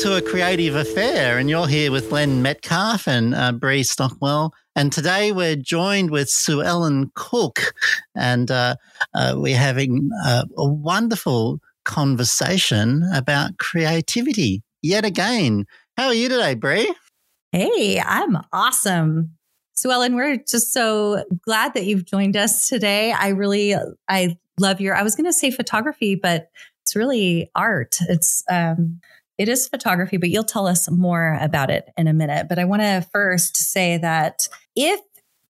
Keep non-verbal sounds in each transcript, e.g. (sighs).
to a creative affair. And you're here with Len Metcalf and uh, Brie Stockwell. And today we're joined with Suellen Cook, and uh, uh, we're having uh, a wonderful conversation about creativity yet again. How are you today, Brie? Hey, I'm awesome. Suellen, we're just so glad that you've joined us today. I really, I love your, I was going to say photography, but it's really art. It's, um, it is photography, but you'll tell us more about it in a minute. But I want to first say that if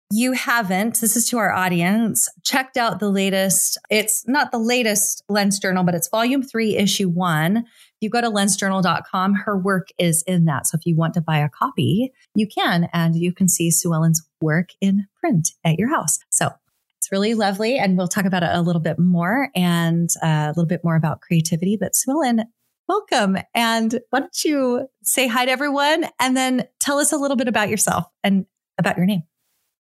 you haven't, this is to our audience, checked out the latest, it's not the latest Len's Journal, but it's volume three, issue one. If you go to lensjournal.com, her work is in that. So if you want to buy a copy, you can, and you can see Suellen's work in print at your house. So it's really lovely. And we'll talk about it a little bit more and uh, a little bit more about creativity. But Suellen, welcome. And why don't you say hi to everyone and then tell us a little bit about yourself and about your name?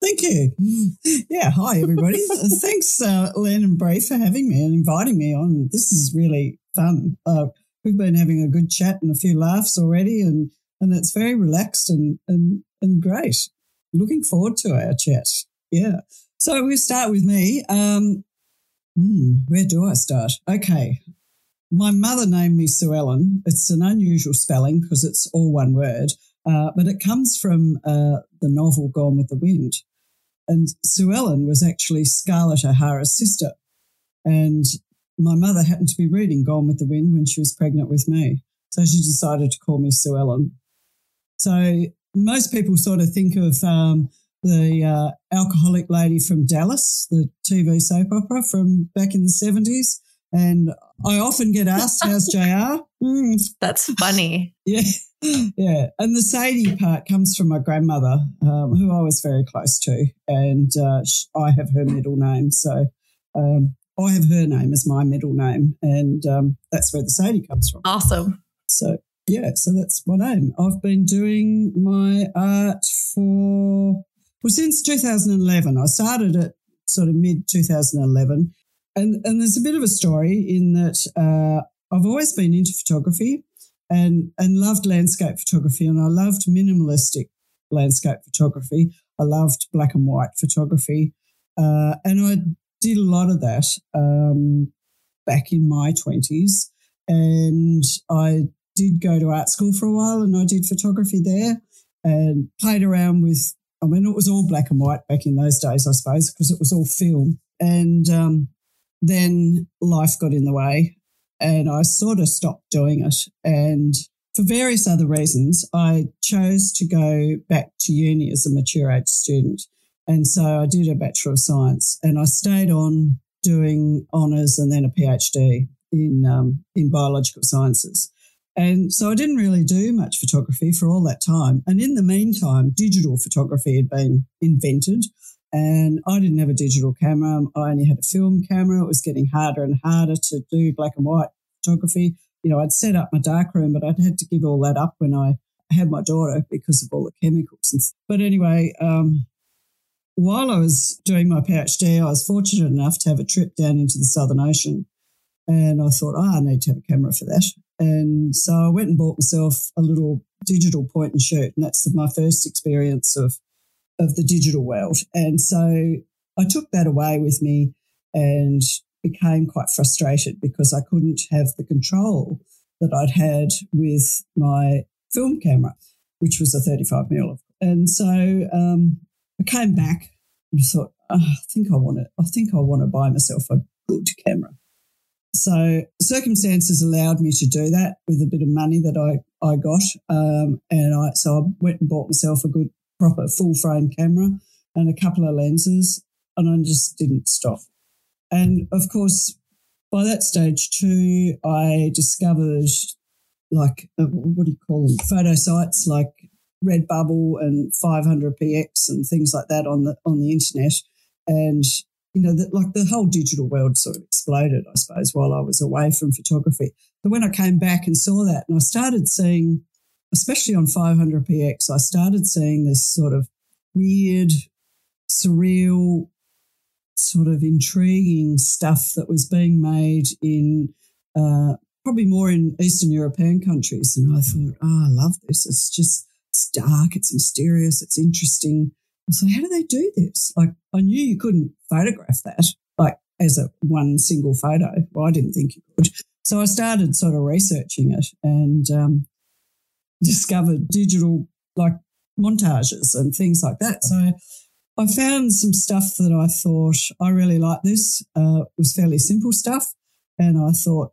Thank you. (laughs) Yeah, hi everybody. (laughs) Thanks, uh, Len and Brie, for having me and inviting me on. This is really fun. Uh, we've been having a good chat and a few laughs already, and and it's very relaxed and and and great. Looking forward to our chat. Yeah. So we'll start with me. Um, hmm, where do I start? Okay. My mother named me Suellen. It's an unusual spelling because it's all one word, uh, but it comes from uh, the novel Gone with the Wind. And Suellen was actually Scarlett O'Hara's sister. And my mother happened to be reading Gone with the Wind when she was pregnant with me. So she decided to call me Suellen. So most people sort of think of um, the uh, alcoholic lady from Dallas, the TV soap opera from back in the 70s. And I often get asked, How's JR? Mm. That's funny. (laughs) yeah. Yeah. And the Saidee part comes from my grandmother, um, who I was very close to. And uh, I have her middle name. So um, I have her name as my middle name. And um, that's where the Saidee comes from. Awesome. So, yeah. So that's my name. I've been doing my art for, well, since 2011. I started it sort of mid 2011 and and there's a bit of a story in that uh, I've always been into photography and and loved landscape photography, and I loved minimalistic landscape photography. I loved black and white photography, uh, and I did a lot of that um, back in my twenties. And I did go to art school for a while, and I did photography there, and played around with. I mean, it was all black and white back in those days, I suppose, because it was all film. And um, then life got in the way and I sort of stopped doing it. And for various other reasons, I chose to go back to uni as a mature age student. And so I did a Bachelor of Science and I stayed on doing honours and then a PhD in, um, in biological sciences. And so I didn't really do much photography for all that time. And in the meantime, digital photography had been invented. And I didn't have a digital camera. I only had a film camera. It was getting harder and harder to do black and white photography. You know, I'd set up my darkroom, but I'd had to give all that up when I had my daughter because of all the chemicals. And, but anyway, um, while I was doing my PhD, I was fortunate enough to have a trip down into the Southern Ocean. And I thought, oh, I need to have a camera for that. And so I went and bought myself a little digital point and shoot. And that's my first experience of of the digital world. And so I took that away with me and became quite frustrated because I couldn't have the control that I'd had with my film camera, which was a 35 mm. And so um, I came back and thought, oh, I think I want to, I think I want to buy myself a good camera. So circumstances allowed me to do that with a bit of money that I, I got. Um, and I, so I went and bought myself a good proper full frame camera and a couple of lenses, and I just didn't stop. And of course, by that stage too, I discovered like uh, what do you call them? Photo sites like Redbubble and 500px and things like that on the on the internet, and you know, that like the whole digital world sort of exploded, I suppose, while I was away from photography. But when I came back and saw that, and I started seeing especially on 500px, I started seeing this sort of weird, surreal, sort of intriguing stuff that was being made in uh, probably more in Eastern European countries. And I thought, oh, I love this. It's just, it's dark, it's mysterious, it's interesting. I was like, how do they do this? Like, I knew you couldn't photograph that, like as a one single photo. Well, I didn't think you could. So I started sort of researching it and um, discovered digital like montages and things like that. So I found some stuff that I thought I really like. This uh, it was fairly simple stuff, and I thought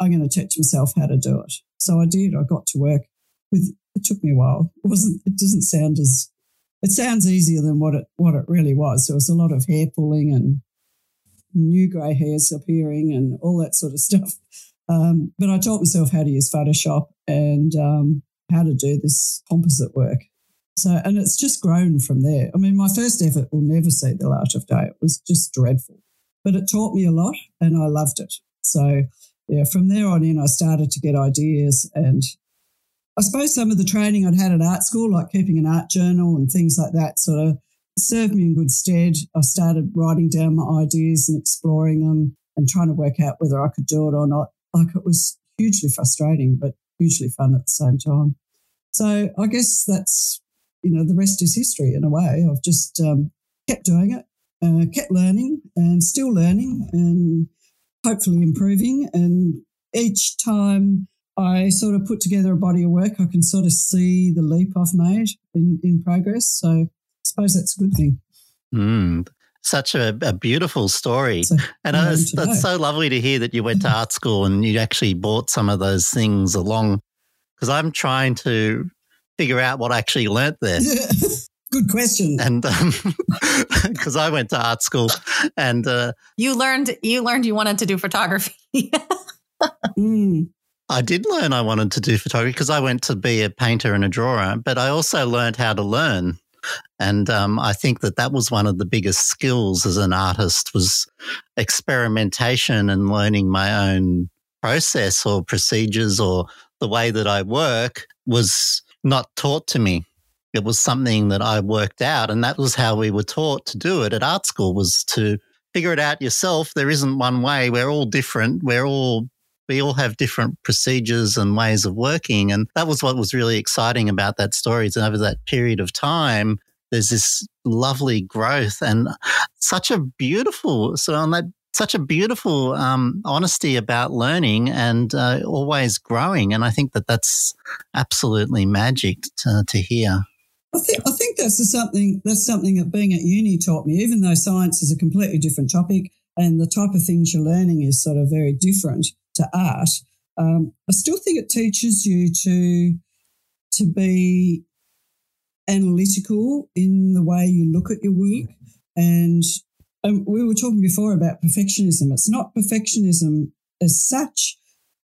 I'm going to teach myself how to do it. So I did. I got to work with. It took me a while. It wasn't. It doesn't sound as. It sounds easier than what it what it really was. There was a lot of hair pulling and new grey hairs appearing and all that sort of stuff. Um, but I taught myself how to use Photoshop and um, how to do this composite work. So, and it's just grown from there. I mean, my first effort will never see the light of day. It was just dreadful, but it taught me a lot and I loved it. So, yeah, from there on in, I started to get ideas. And I suppose some of the training I'd had at art school, like keeping an art journal and things like that, sort of served me in good stead. I started writing down my ideas and exploring them and trying to work out whether I could do it or not. Like it was hugely frustrating, but hugely fun at the same time. So I guess that's you know, the rest is history in a way. I've just um, kept doing it, uh, kept learning and still learning and hopefully improving. And each time I sort of put together a body of work, I can sort of see the leap I've made in, in progress. So I suppose that's a good thing. Mm, such a, a, beautiful story. So, and it's, it's so lovely to hear that you went to art school and you actually bought some of those things along. Because I'm trying to figure out what I actually learnt there. (laughs) Good question. And because um, (laughs) I went to art school, and uh, you learned you learned you wanted to do photography. (laughs) mm. I did learn I wanted to do photography because I went to be a painter and a drawer, but I also learned how to learn. And um, I think that that was one of the biggest skills as an artist was experimentation and learning my own process or procedures or the way that I work was not taught to me. It was something that I worked out. And that was how we were taught to do it at art school was to figure it out yourself. There isn't one way. We're all different. We're all we all have different procedures and ways of working. And that was what was really exciting about that story is over that period of time, there's this lovely growth and such a beautiful, so on that such a beautiful um, honesty about learning and uh, always growing. And I think that that's absolutely magic to, to hear. I think, I think that's something that's something that being at uni taught me. Even though science is a completely different topic and the type of things you're learning is sort of very different to art, um, I still think it teaches you to to be analytical in the way you look at your work and um, we were talking before about perfectionism. It's not perfectionism as such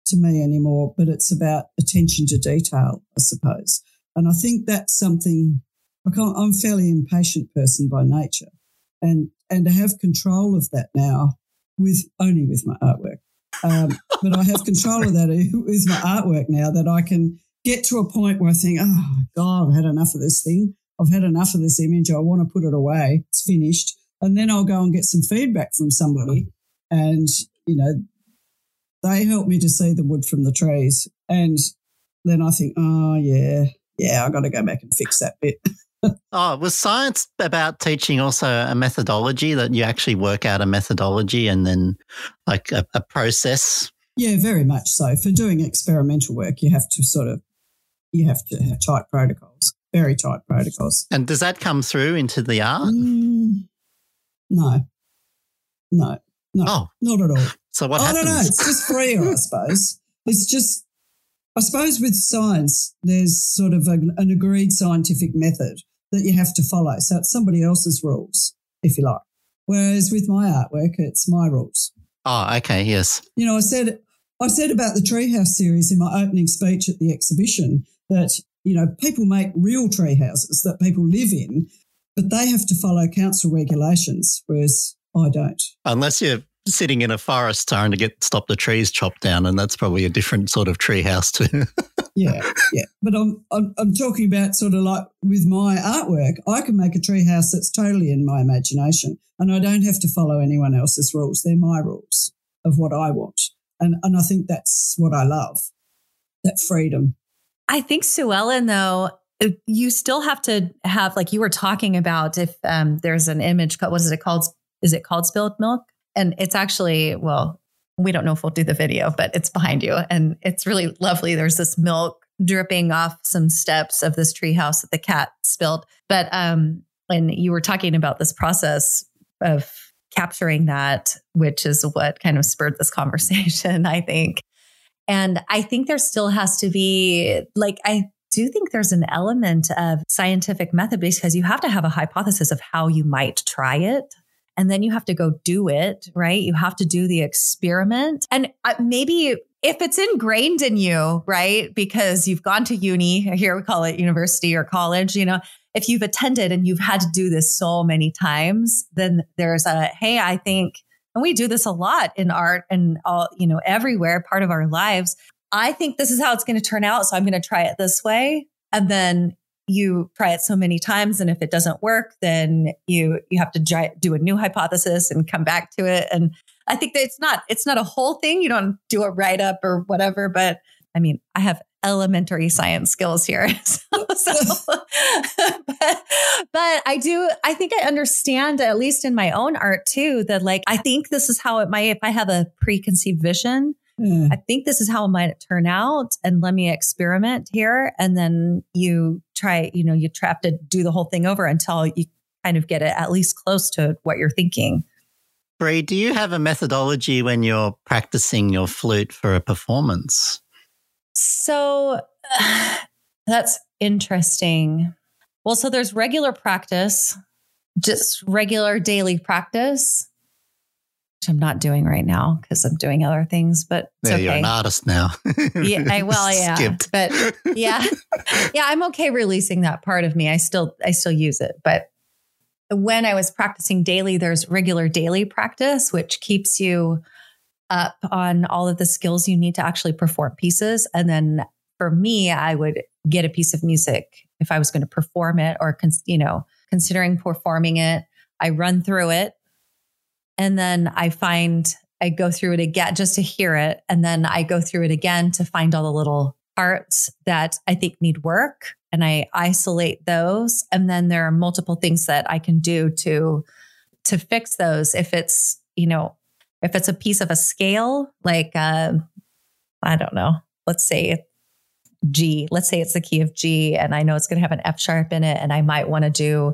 to me anymore, but it's about attention to detail, I suppose. And I think that's something I'm a fairly impatient person by nature, and and to have control of that now with only with my artwork. Um, but I have control of that with my artwork now that I can get to a point where I think, oh God, I've had enough of this thing. I've had enough of this image. I want to put it away. It's finished and then I'll go and get some feedback from somebody. And, you know, they help me to see the wood from the trees. And then I think, oh, yeah, yeah, I've got to go back and fix that bit. (laughs) (laughs) oh, was science about teaching also a methodology that you actually work out a methodology and then like a, a process? Yeah, very much so. For doing experimental work, you have to sort of you have to have tight protocols, very tight protocols. And does that come through into the art? Mm, no, no, no, oh. not at all. So what I happens? don't know. It's just freer, I (laughs) suppose. It's just, I suppose with science, there's sort of a, an agreed scientific method that you have to follow. So it's somebody else's rules, if you like. Whereas with my artwork, it's my rules. Oh, okay, yes. You know, I said I said about the Treehouse series in my opening speech at the exhibition that you know people make real tree houses that people live in, but they have to follow council regulations, whereas I don't. Unless you're sitting in a forest trying to get stop the trees chopped down, and that's probably a different sort of tree house too. (laughs) yeah, yeah. But I'm, I'm I'm talking about sort of like with my artwork, I can make a tree house that's totally in my imagination, and I don't have to follow anyone else's rules. They're my rules of what I want. And, and I think that's what I love that freedom. I think Suellen, though, you still have to have, like you were talking about, if um, there's an image, what is it called? Is it called spilled milk? And it's actually, well, we don't know if we'll do the video, but it's behind you. And it's really lovely. There's this milk dripping off some steps of this treehouse that the cat spilled. But um, and you were talking about this process of capturing that, which is what kind of spurred this (laughs) conversation, I think. And I think there still has to be like I do think there's an element of scientific method because you have to have a hypothesis of how you might try it and then you have to go do it, right? You have to do the experiment. And uh, maybe if it's ingrained in you, right? Because you've gone to uni, here we call it university or college, you know, if you've attended and you've had to do this so many times, then there's a, hey, I think, and we do this a lot in art and all, you know, everywhere, part of our lives. I think this is how it's going to turn out. So I'm going to try it this way. And then you try it so many times and if it doesn't work then you you have to do a new hypothesis and come back to it. And i think that it's not it's not a whole thing. You don't do a write up or whatever but i mean i have elementary science skills here (laughs) so, so (laughs) (laughs) but, but i do i think i understand at least in my own art too that like i think this is how it might if i have a preconceived vision Mm. I think this is how it might turn out. And let me experiment here. And then you try, you know, you have to do the whole thing over until you kind of get it at least close to what you're thinking. Brie, do you have a methodology when you're practicing your flute for a performance? So (sighs) that's interesting. Well, so there's regular practice, just regular daily practice which I'm not doing right now because I'm doing other things. But yeah, okay. you're an artist now. (laughs) yeah, I well, (laughs) yeah, Skipped. but (laughs) yeah, yeah, I'm okay releasing that part of me. I still, I still use it, but when I was practicing daily, there's regular daily practice, which keeps you up on all of the skills you need to actually perform pieces. And then for me, I would get a piece of music if I was going to perform it or, you know, considering performing it. I run through it and then I find I go through it again just to hear it. And then I go through it again to find all the little parts that I think need work and I isolate those. And then there are multiple things that I can do to to fix those. If it's, you know, if it's a piece of a scale, like uh, I don't know, let's say G, let's say it's the key of G and I know it's going to have an F sharp in it and I might want to do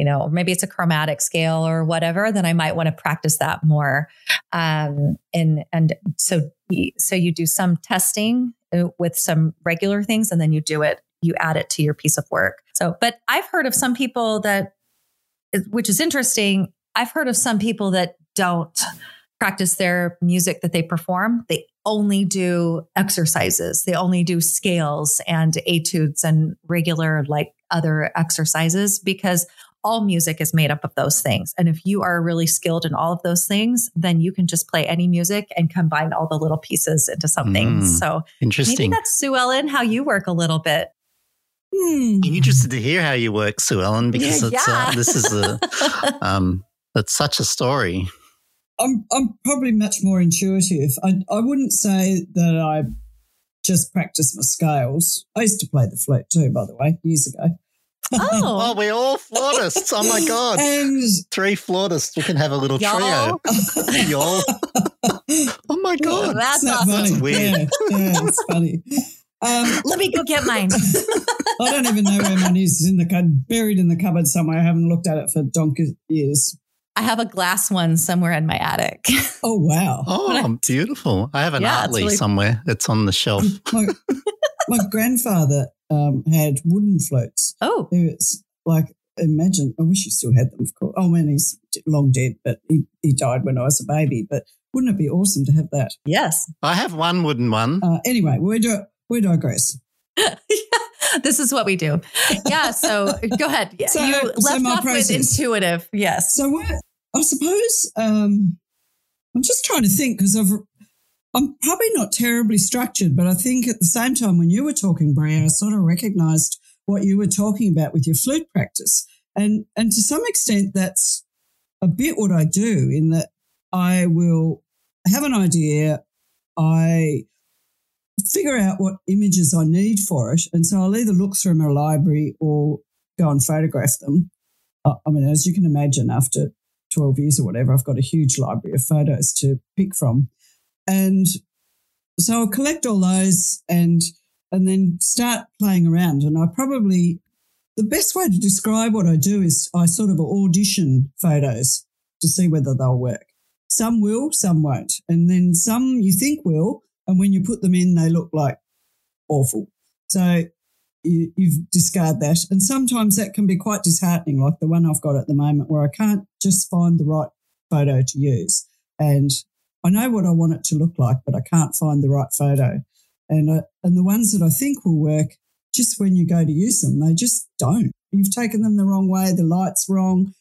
you know, or maybe it's a chromatic scale or whatever, then I might want to practice that more. Um, and and so so you do some testing uh, with some regular things, and then you do it, you add it to your piece of work. So, but I've heard of some people that, which is interesting. I've heard of some people that don't practice their music that they perform. They only do exercises. They only do scales and etudes and regular like other exercises because all music is made up of those things. And if you are really skilled in all of those things, then you can just play any music and combine all the little pieces into something. Mm, so interesting. Maybe that's Suellen, how you work a little bit. Hmm. I'm interested to hear how you work, Suellen, because yeah, uh, this is a (laughs) um, it's such a story. I'm I'm probably much more intuitive. I I wouldn't say that I just practice my scales. I used to play the flute too, by the way, years ago. Oh. oh, we're all flautists. Oh my God. (laughs) And Three flautists. We can have a little y'all. trio. (laughs) y'all. oh my God. that's awesome. Funny? That's weird. (laughs) Yeah, yeah, it's funny. Um, Let me go get mine. I don't even know where mine is. It's in the cupboard, buried in the cupboard somewhere. I haven't looked at it for donkey years. I have a glass one somewhere in my attic. Oh wow! Oh, I, beautiful! I have an yeah, Artley really... somewhere. It's on the shelf. my, my grandfather um, had wooden floats. Oh, it's like imagine. I wish he still had them. Of course. Oh man, he's long dead, but he he died when I was a baby. But wouldn't it be awesome to have that? Yes, I have one wooden one. Uh, anyway, we do we digress. yeah, (laughs) this is what we do. Yeah. So (laughs) go ahead. Yeah, so, you so left off process. with intuitive. Yes. So what? I suppose um, I'm just trying to think because I've I'm probably not terribly structured, but I think at the same time, when you were talking, Brie, I sort of recognized what you were talking about with your flute practice. And, and to some extent, that's a bit what I do in that I will have an idea I figure out what images I need for it. And so I'll either look through my library or go and photograph them. Uh, I mean, as you can imagine, after 12 years or whatever, I've got a huge library of photos to pick from. And so I'll collect all those and and then start playing around. And I probably the best way to describe what I do is I sort of audition photos to see whether they'll work. Some will, some won't. And then some you think will, and when you put them in, they look like awful. So you, you discard that. And sometimes that can be quite disheartening, like the one I've got at the moment, where I can't just find the right photo to use. And I know what I want it to look like, but I can't find the right photo. And, uh, and the ones that I think will work, just when you go to use them, they just don't. You've taken them the wrong way, the light's wrong,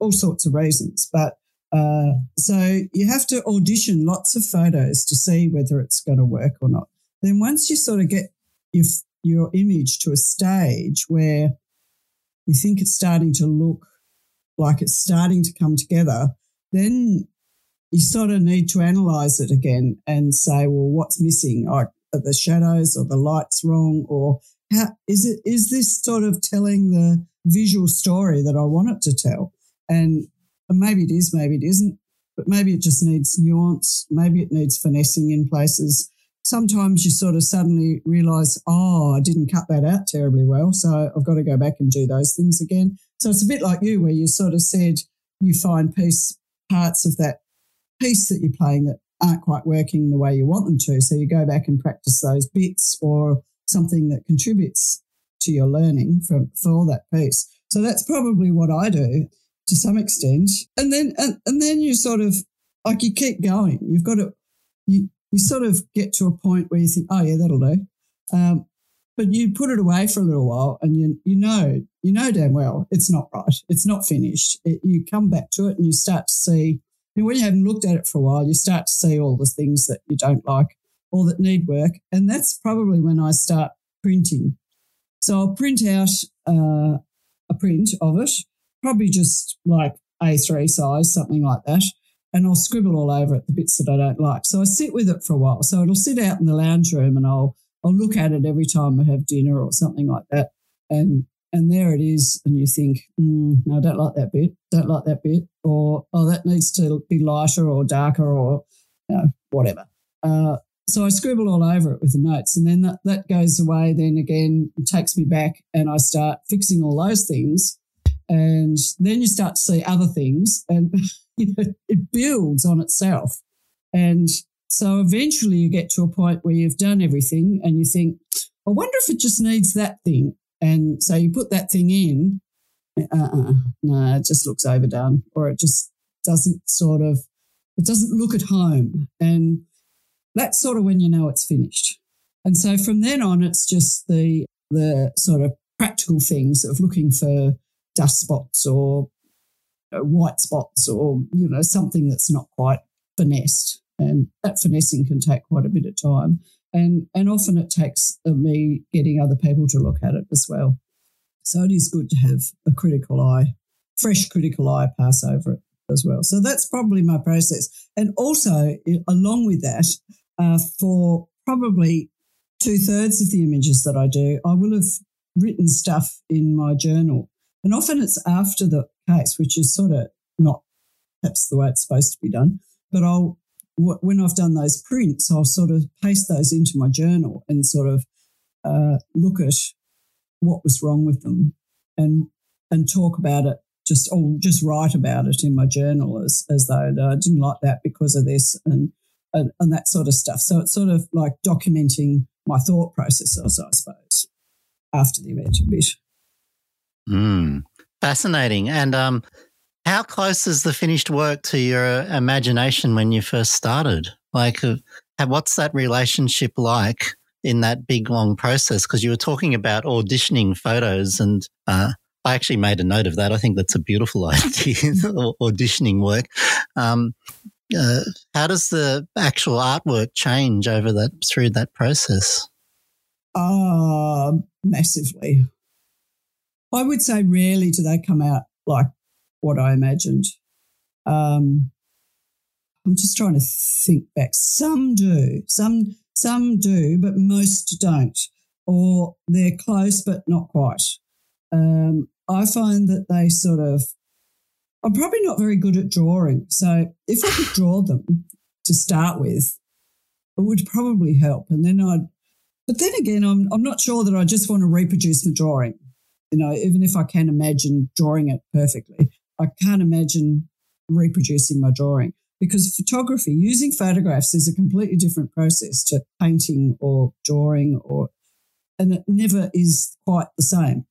all sorts of reasons. But uh, so you have to audition lots of photos to see whether it's going to work or not. Then once you sort of get your, your image to a stage where you think it's starting to look like it's starting to come together, then you sort of need to analyze it again and say, well, what's missing? Are, are the shadows or the lights wrong? Or how is it, is this sort of telling the visual story that I want it to tell? And, and maybe it is, maybe it isn't, but maybe it just needs nuance. Maybe it needs finessing in places. Sometimes you sort of suddenly realize, oh, I didn't cut that out terribly well. So I've got to go back and do those things again. So it's a bit like you, where you sort of said you find piece parts of that piece that you're playing that aren't quite working the way you want them to. So you go back and practice those bits or something that contributes to your learning for, for that piece. So that's probably what I do to some extent. And then, and, and then you sort of like you keep going. You've got to, you, you sort of get to a point where you think, oh yeah, that'll do. Um, but you put it away for a little while and you, you know, you know damn well it's not right. It's not finished. It, you come back to it and you start to see and when you haven't looked at it for a while, you start to see all the things that you don't like or that need work. And that's probably when I start printing. So I'll print out uh, a print of it, probably just like A3 size, something like that. And I'll scribble all over it the bits that I don't like. So I sit with it for a while. So it'll sit out in the lounge room and I'll I'll look at it every time I have dinner or something like that. And and there it is, and you think, mm, no, I don't like that bit, don't like that bit, or oh, that needs to be lighter or darker or you know, whatever. Uh, so I scribble all over it with the notes, and then that, that goes away. Then again, takes me back, and I start fixing all those things, and then you start to see other things, and (laughs) you know, it builds on itself, and so eventually you get to a point where you've done everything, and you think, I wonder if it just needs that thing and so you put that thing in, uh-uh, no, it just looks overdone or it just doesn't sort of, it doesn't look at home. And that's sort of when you know it's finished. And so from then on, it's just the, the sort of practical things of looking for dust spots or uh, white spots or, you know, something that's not quite finessed. And that finessing can take quite a bit of time and and often it takes me getting other people to look at it as well. So it is good to have a critical eye, fresh critical eye pass over it as well. So that's probably my process. And also, along with that, uh, for probably two thirds of the images that I do, I will have written stuff in my journal. And often it's after the case, which is sort of not perhaps the way it's supposed to be done. But I'll when I've done those prints, I'll sort of paste those into my journal and sort of uh, look at what was wrong with them and and talk about it. Just or just write about it in my journal as as though I didn't like that because of this and, and and that sort of stuff. So it's sort of like documenting my thought processes, I suppose, after the event a bit. Mm, fascinating. And um, how close is the finished work to your imagination when you first started? Like, uh, what's that relationship like in that big long process? Because you were talking about auditioning photos, and uh, I actually made a note of that. I think that's a beautiful (laughs) idea, auditioning work. Um, uh, how does the actual artwork change over that through that process? Uh, massively. I would say rarely do they come out like what I imagined. Um, I'm just trying to think back. Some do, some some do, but most don't, or they're close but not quite. Um, I find that they sort of. I'm probably not very good at drawing, so if I could draw them to start with, it would probably help, and then I'd. But then again, I'm I'm not sure that I just want to reproduce the drawing. You know, even if I can imagine drawing it perfectly, I can't imagine reproducing my drawing because photography, using photographs is a completely different process to painting or drawing or, and it never is quite the same.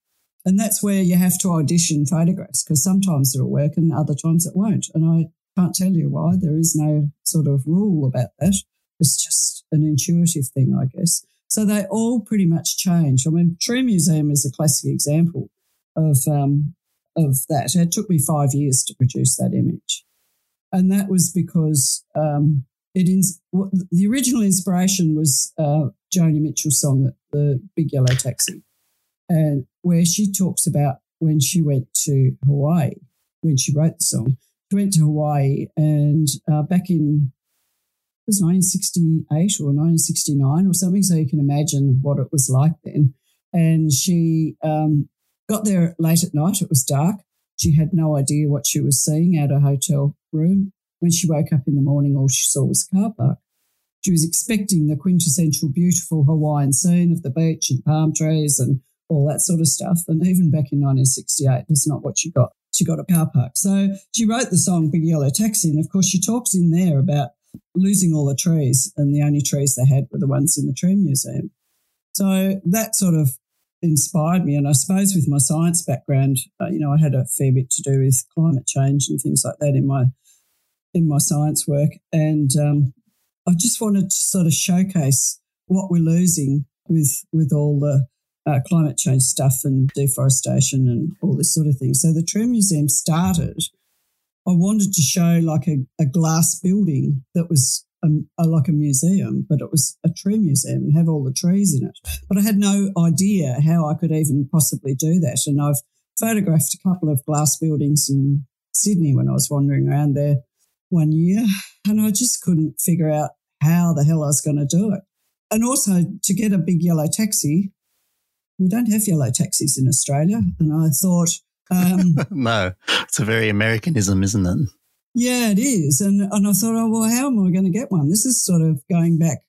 And that's where you have to audition photographs because sometimes it'll work and other times it won't. And I can't tell you why. There is no sort of rule about that. It's just an intuitive thing, I guess. So they all pretty much change. I mean, Tree Museum is a classic example of um, of that. It took me five years to produce that image. And that was because um, it ins- the original inspiration was uh, Joni Mitchell's song, The Big Yellow Taxi, and where she talks about when she went to Hawaii, when she wrote the song. She went to Hawaii and uh, back in it was 1968 or 1969 or something, so you can imagine what it was like then. And she um, Got there late at night. It was dark. She had no idea what she was seeing out her hotel room. When she woke up in the morning, all she saw was a car park. She was expecting the quintessential beautiful Hawaiian scene of the beach and palm trees and all that sort of stuff. And even back in 1968, that's not what she got. She got a car park. So she wrote the song Big Yellow Taxi. And of course, she talks in there about losing all the trees, and the only trees they had were the ones in the tree museum. So that sort of inspired me. And I suppose with my science background, uh, you know, I had a fair bit to do with climate change and things like that in my in my science work. And um, I just wanted to sort of showcase what we're losing with with all the uh, climate change stuff and deforestation and all this sort of thing. So the Tree Museum started. I wanted to show like a, a glass building that was a, a, like a museum, but it was a tree museum and have all the trees in it. But I had no idea how I could even possibly do that. And I've photographed a couple of glass buildings in Sydney when I was wandering around there one year, and I just couldn't figure out how the hell I was going to do it. And also to get a big yellow taxi, we don't have yellow taxis in Australia. And I thought, um, (laughs) no, it's a very Americanism, isn't it? Yeah, it is. And and I thought, oh well, how am I going to get one? This is sort of going back.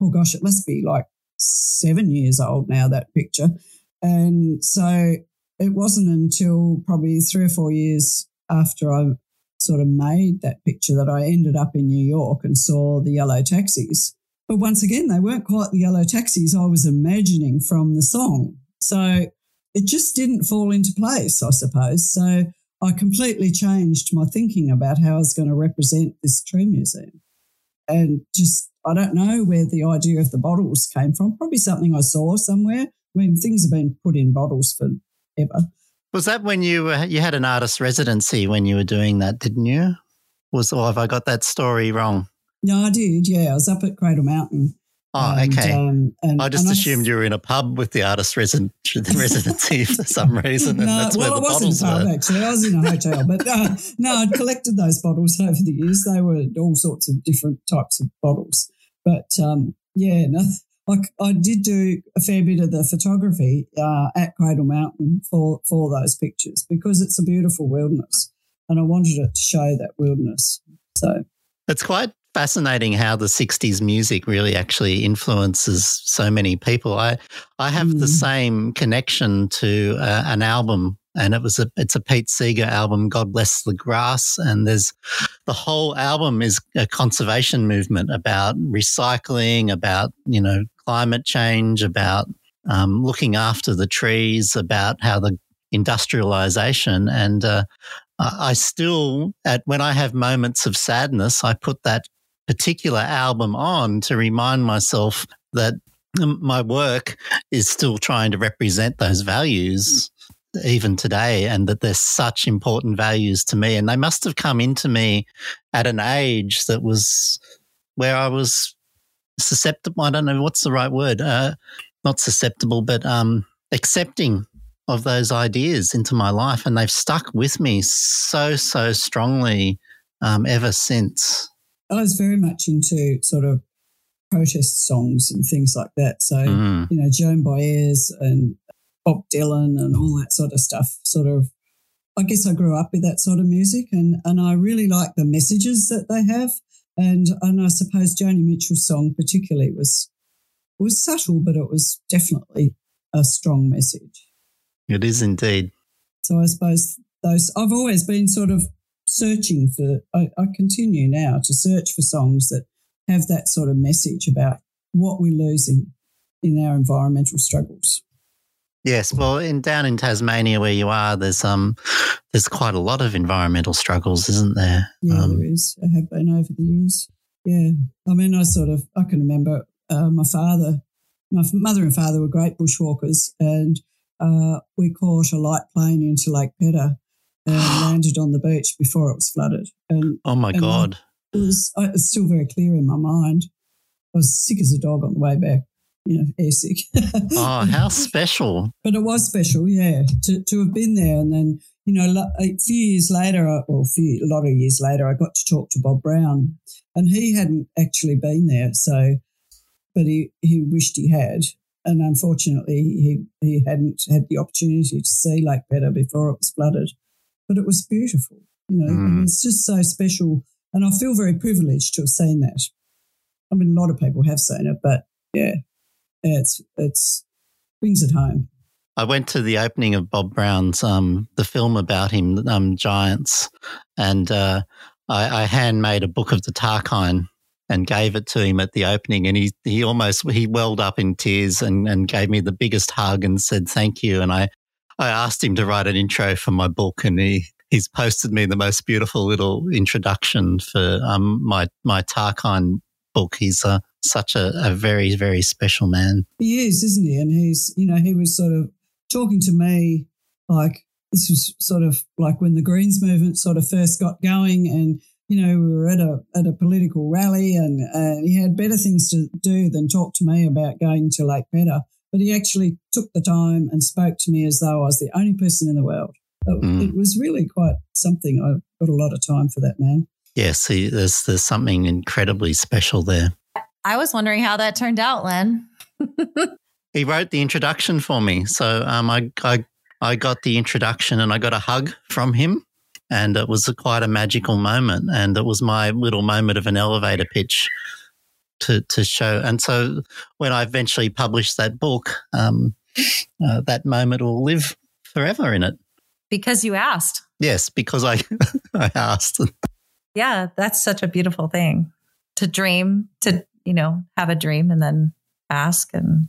Oh gosh, it must be like seven years old now. That picture, and so it wasn't until probably three or four years after I sort of made that picture that I ended up in New York and saw the yellow taxis. But once again, they weren't quite the yellow taxis I was imagining from the song. So it just didn't fall into place, I suppose. So I completely changed my thinking about how I was going to represent this tree museum. And just, I don't know where the idea of the bottles came from. Probably something I saw somewhere. I mean, things have been put in bottles forever. Was that when you were, you had an artist residency when you were doing that, didn't you? Was or have I got that story wrong? No, I did. Yeah, I was up at Cradle Mountain Oh, and, okay. Um, and, I just assumed you were in a pub with the artist resident, (laughs) residency for some (laughs) reason. no, that's well, where the I a pub, actually. I was in a hotel. but uh, no, I'd collected those bottles over the years. They were all sorts of different types of bottles. But um, yeah, no, like I did do a fair bit of the photography uh, at Cradle Mountain for, for those pictures because it's a beautiful wilderness. And I wanted it to show that wilderness. So it's quite fascinating how the 60s music really actually influences so many people. I I have mm. the same connection to uh, an album and it was a it's a Pete Seeger album God Bless the Grass and there's the whole album is a conservation movement about recycling, about, you know, climate change, about um, looking after the trees, about how the industrialization and uh, I still, at when I have moments of sadness, I put that particular album on to remind myself that my work is still trying to represent those values even today and that they're such important values to me. And they must have come into me at an age that was where I was susceptible I don't know what's the right word uh, not susceptible but um, accepting of those ideas into my life. And they've stuck with me so so strongly um, ever since I was very much into sort of protest songs and things like that. So, Mm. you know, Joan Baez and Bob Dylan and all that sort of stuff. Sort of, I guess I grew up with that sort of music, and and I really like the messages that they have. And and I suppose Joni Mitchell's song particularly was was subtle, but it was definitely a strong message. It is indeed. So I suppose those I've always been sort of searching for. I, I continue now to search for songs that have that sort of message about what we're losing in our environmental struggles. Yes, well, in down in Tasmania where you are, there's um, there's quite a lot of environmental struggles, isn't there? Yeah, Um, there is. There have been over the years. Yeah, I mean, I sort of I can remember uh, my father, my mother and father were great bushwalkers, and uh, we caught a light plane into Lake Pedder Um, and (gasps) landed on the beach before it was flooded. And oh my and god! it was I- it's still very clear in my mind. I was sick as a dog on the way back, you know, airsick. Oh, (laughs) how special! but it was special, yeah, to, to have been there. And then, you know, a few years later, or a, few, a lot of years later, I got to talk to Bob Brown, and he hadn't actually been there. So, but he, he wished he had. And unfortunately, he, he hadn't had the opportunity to see Lake Pedder before it was flooded. But it was beautiful, you know, Mm. and it's just so special. And I feel very privileged to have seen that. I mean, a lot of people have seen it, but yeah, it's it's brings it home. I went to the opening of Bob Brown's um, the film about him, um, Giants, and uh, I, I handmade a book of the Tarkine and gave it to him at the opening, and he he almost he welled up in tears and, and gave me the biggest hug and said thank you, and I I asked him to write an intro for my book, and he. He's posted me the most beautiful little introduction for um, my my Tarkine book. He's uh, such a, a very very special man. He is, isn't he? And he's, you know, he was sort of talking to me like this was sort of like when the Greens movement sort of first got going, and you know, we were at a at a political rally, and and he had better things to do than talk to me about going to Lake Pedder. But he actually took the time and spoke to me as though I was the only person in the world. It, Mm. it was really quite something. I've got a lot of time for that man. Yes, he, there's there's something incredibly special there. I was wondering how that turned out, Len. (laughs) He wrote the introduction for me, so um, I, I I got the introduction and I got a hug from him, and it was a, quite a magical moment, and it was my little moment of an elevator pitch to to show. And so when I eventually published that book, um, uh, that moment will live forever in it. Because you asked. Yes, because I (laughs) I asked. Yeah, that's such a beautiful thing to dream, to, you know, have a dream and then ask. And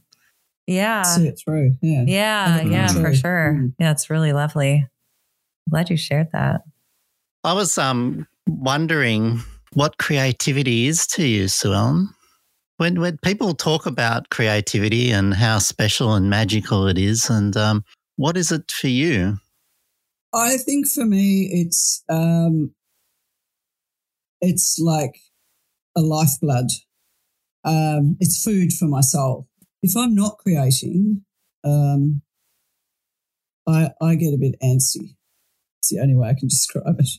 yeah. See it through. Yeah. Yeah. Yeah, for true. sure. Mm. Yeah, it's really lovely. Glad you shared that. I was um, wondering what creativity is to you, Suellen. When, when people talk about creativity and how special and magical it is, and um, what is it for you? I think for me, it's um, it's like a lifeblood. Um, it's food for my soul. If I'm not creating, um, I I get a bit antsy. It's the only way I can (laughs) describe it.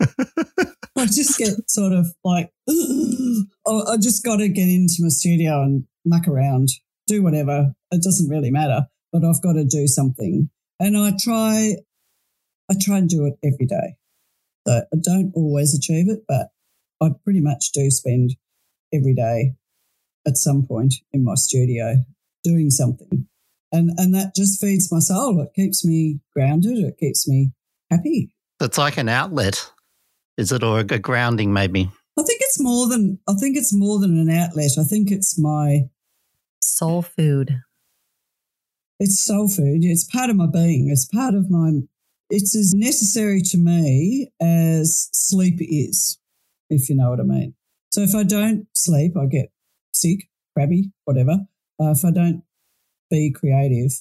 (laughs) I just get sort of like, oh, I just got to get into my studio and muck around, do whatever. It doesn't really matter, but I've got to do something. And I try, I try and do it every day. So I don't always achieve it, but I pretty much do spend every day at some point in my studio doing something. And, and that just feeds my soul. It keeps me grounded. It keeps me happy. It's like an outlet, is it, or a grounding maybe? I think it's more than I think it's more than an outlet. I think it's my Soul food. it's soul food. It's part of my being. It's part of my it's as necessary to me as sleep is, if you know what I mean. So if I don't sleep, I get sick, crabby, whatever. Uh, if I don't be creative,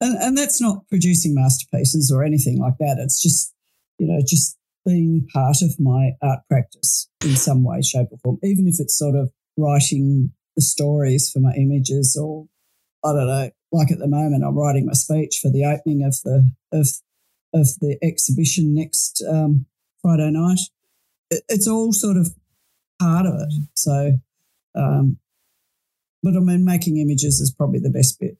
and, and that's not producing masterpieces or anything like that. It's just, you know, just being part of my art practice in some way, shape, or form, even if it's sort of writing the stories for my images or I don't know. Like at the moment, I'm writing my speech for the opening of the of of the exhibition next um, Friday night. It, it's all sort of part of it. So, um, but I mean, making images is probably the best bit,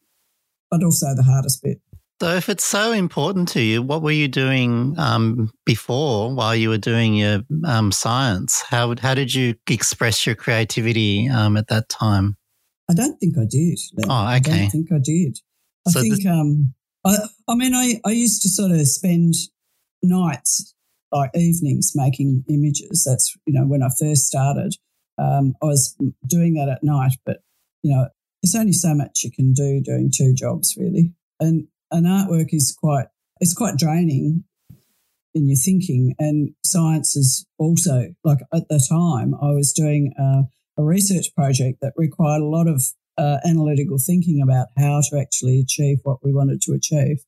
but also the hardest bit. So, if it's so important to you, what were you doing um, before while you were doing your um, science? How how did you express your creativity um, at that time? I don't think I did. Oh, okay. I don't think I did. I so think, um, I, I mean, I, I used to sort of spend nights, like evenings, making images. That's, you know, when I first started, um, I was doing that at night, but, you know, there's only so much you can do doing two jobs, really. And, and artwork is quite, it's quite draining in your thinking. And science is also, like at the time, I was doing uh, a research project that required a lot of uh, analytical thinking about how to actually achieve what we wanted to achieve.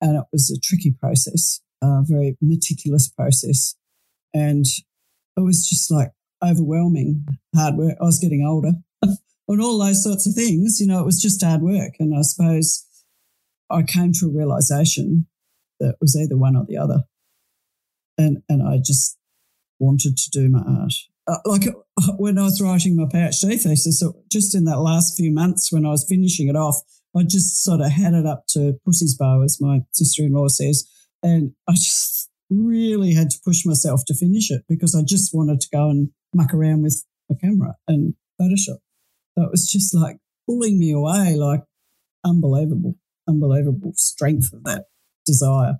And it was a tricky process, a very meticulous process. And it was just like overwhelming hard work. I was getting older (laughs) and all those sorts of things. You know, it was just hard work. And I suppose I came to a realization that it was either one or the other. And, and I just wanted to do my art uh, like (laughs) when I was writing my PhD thesis, just in that last few months when I was finishing it off, I just sort of had it up to pussy's bow, as my sister in law says. And I just really had to push myself to finish it because I just wanted to go and muck around with a camera and Photoshop. So it was just like pulling me away, like unbelievable, unbelievable strength of that desire.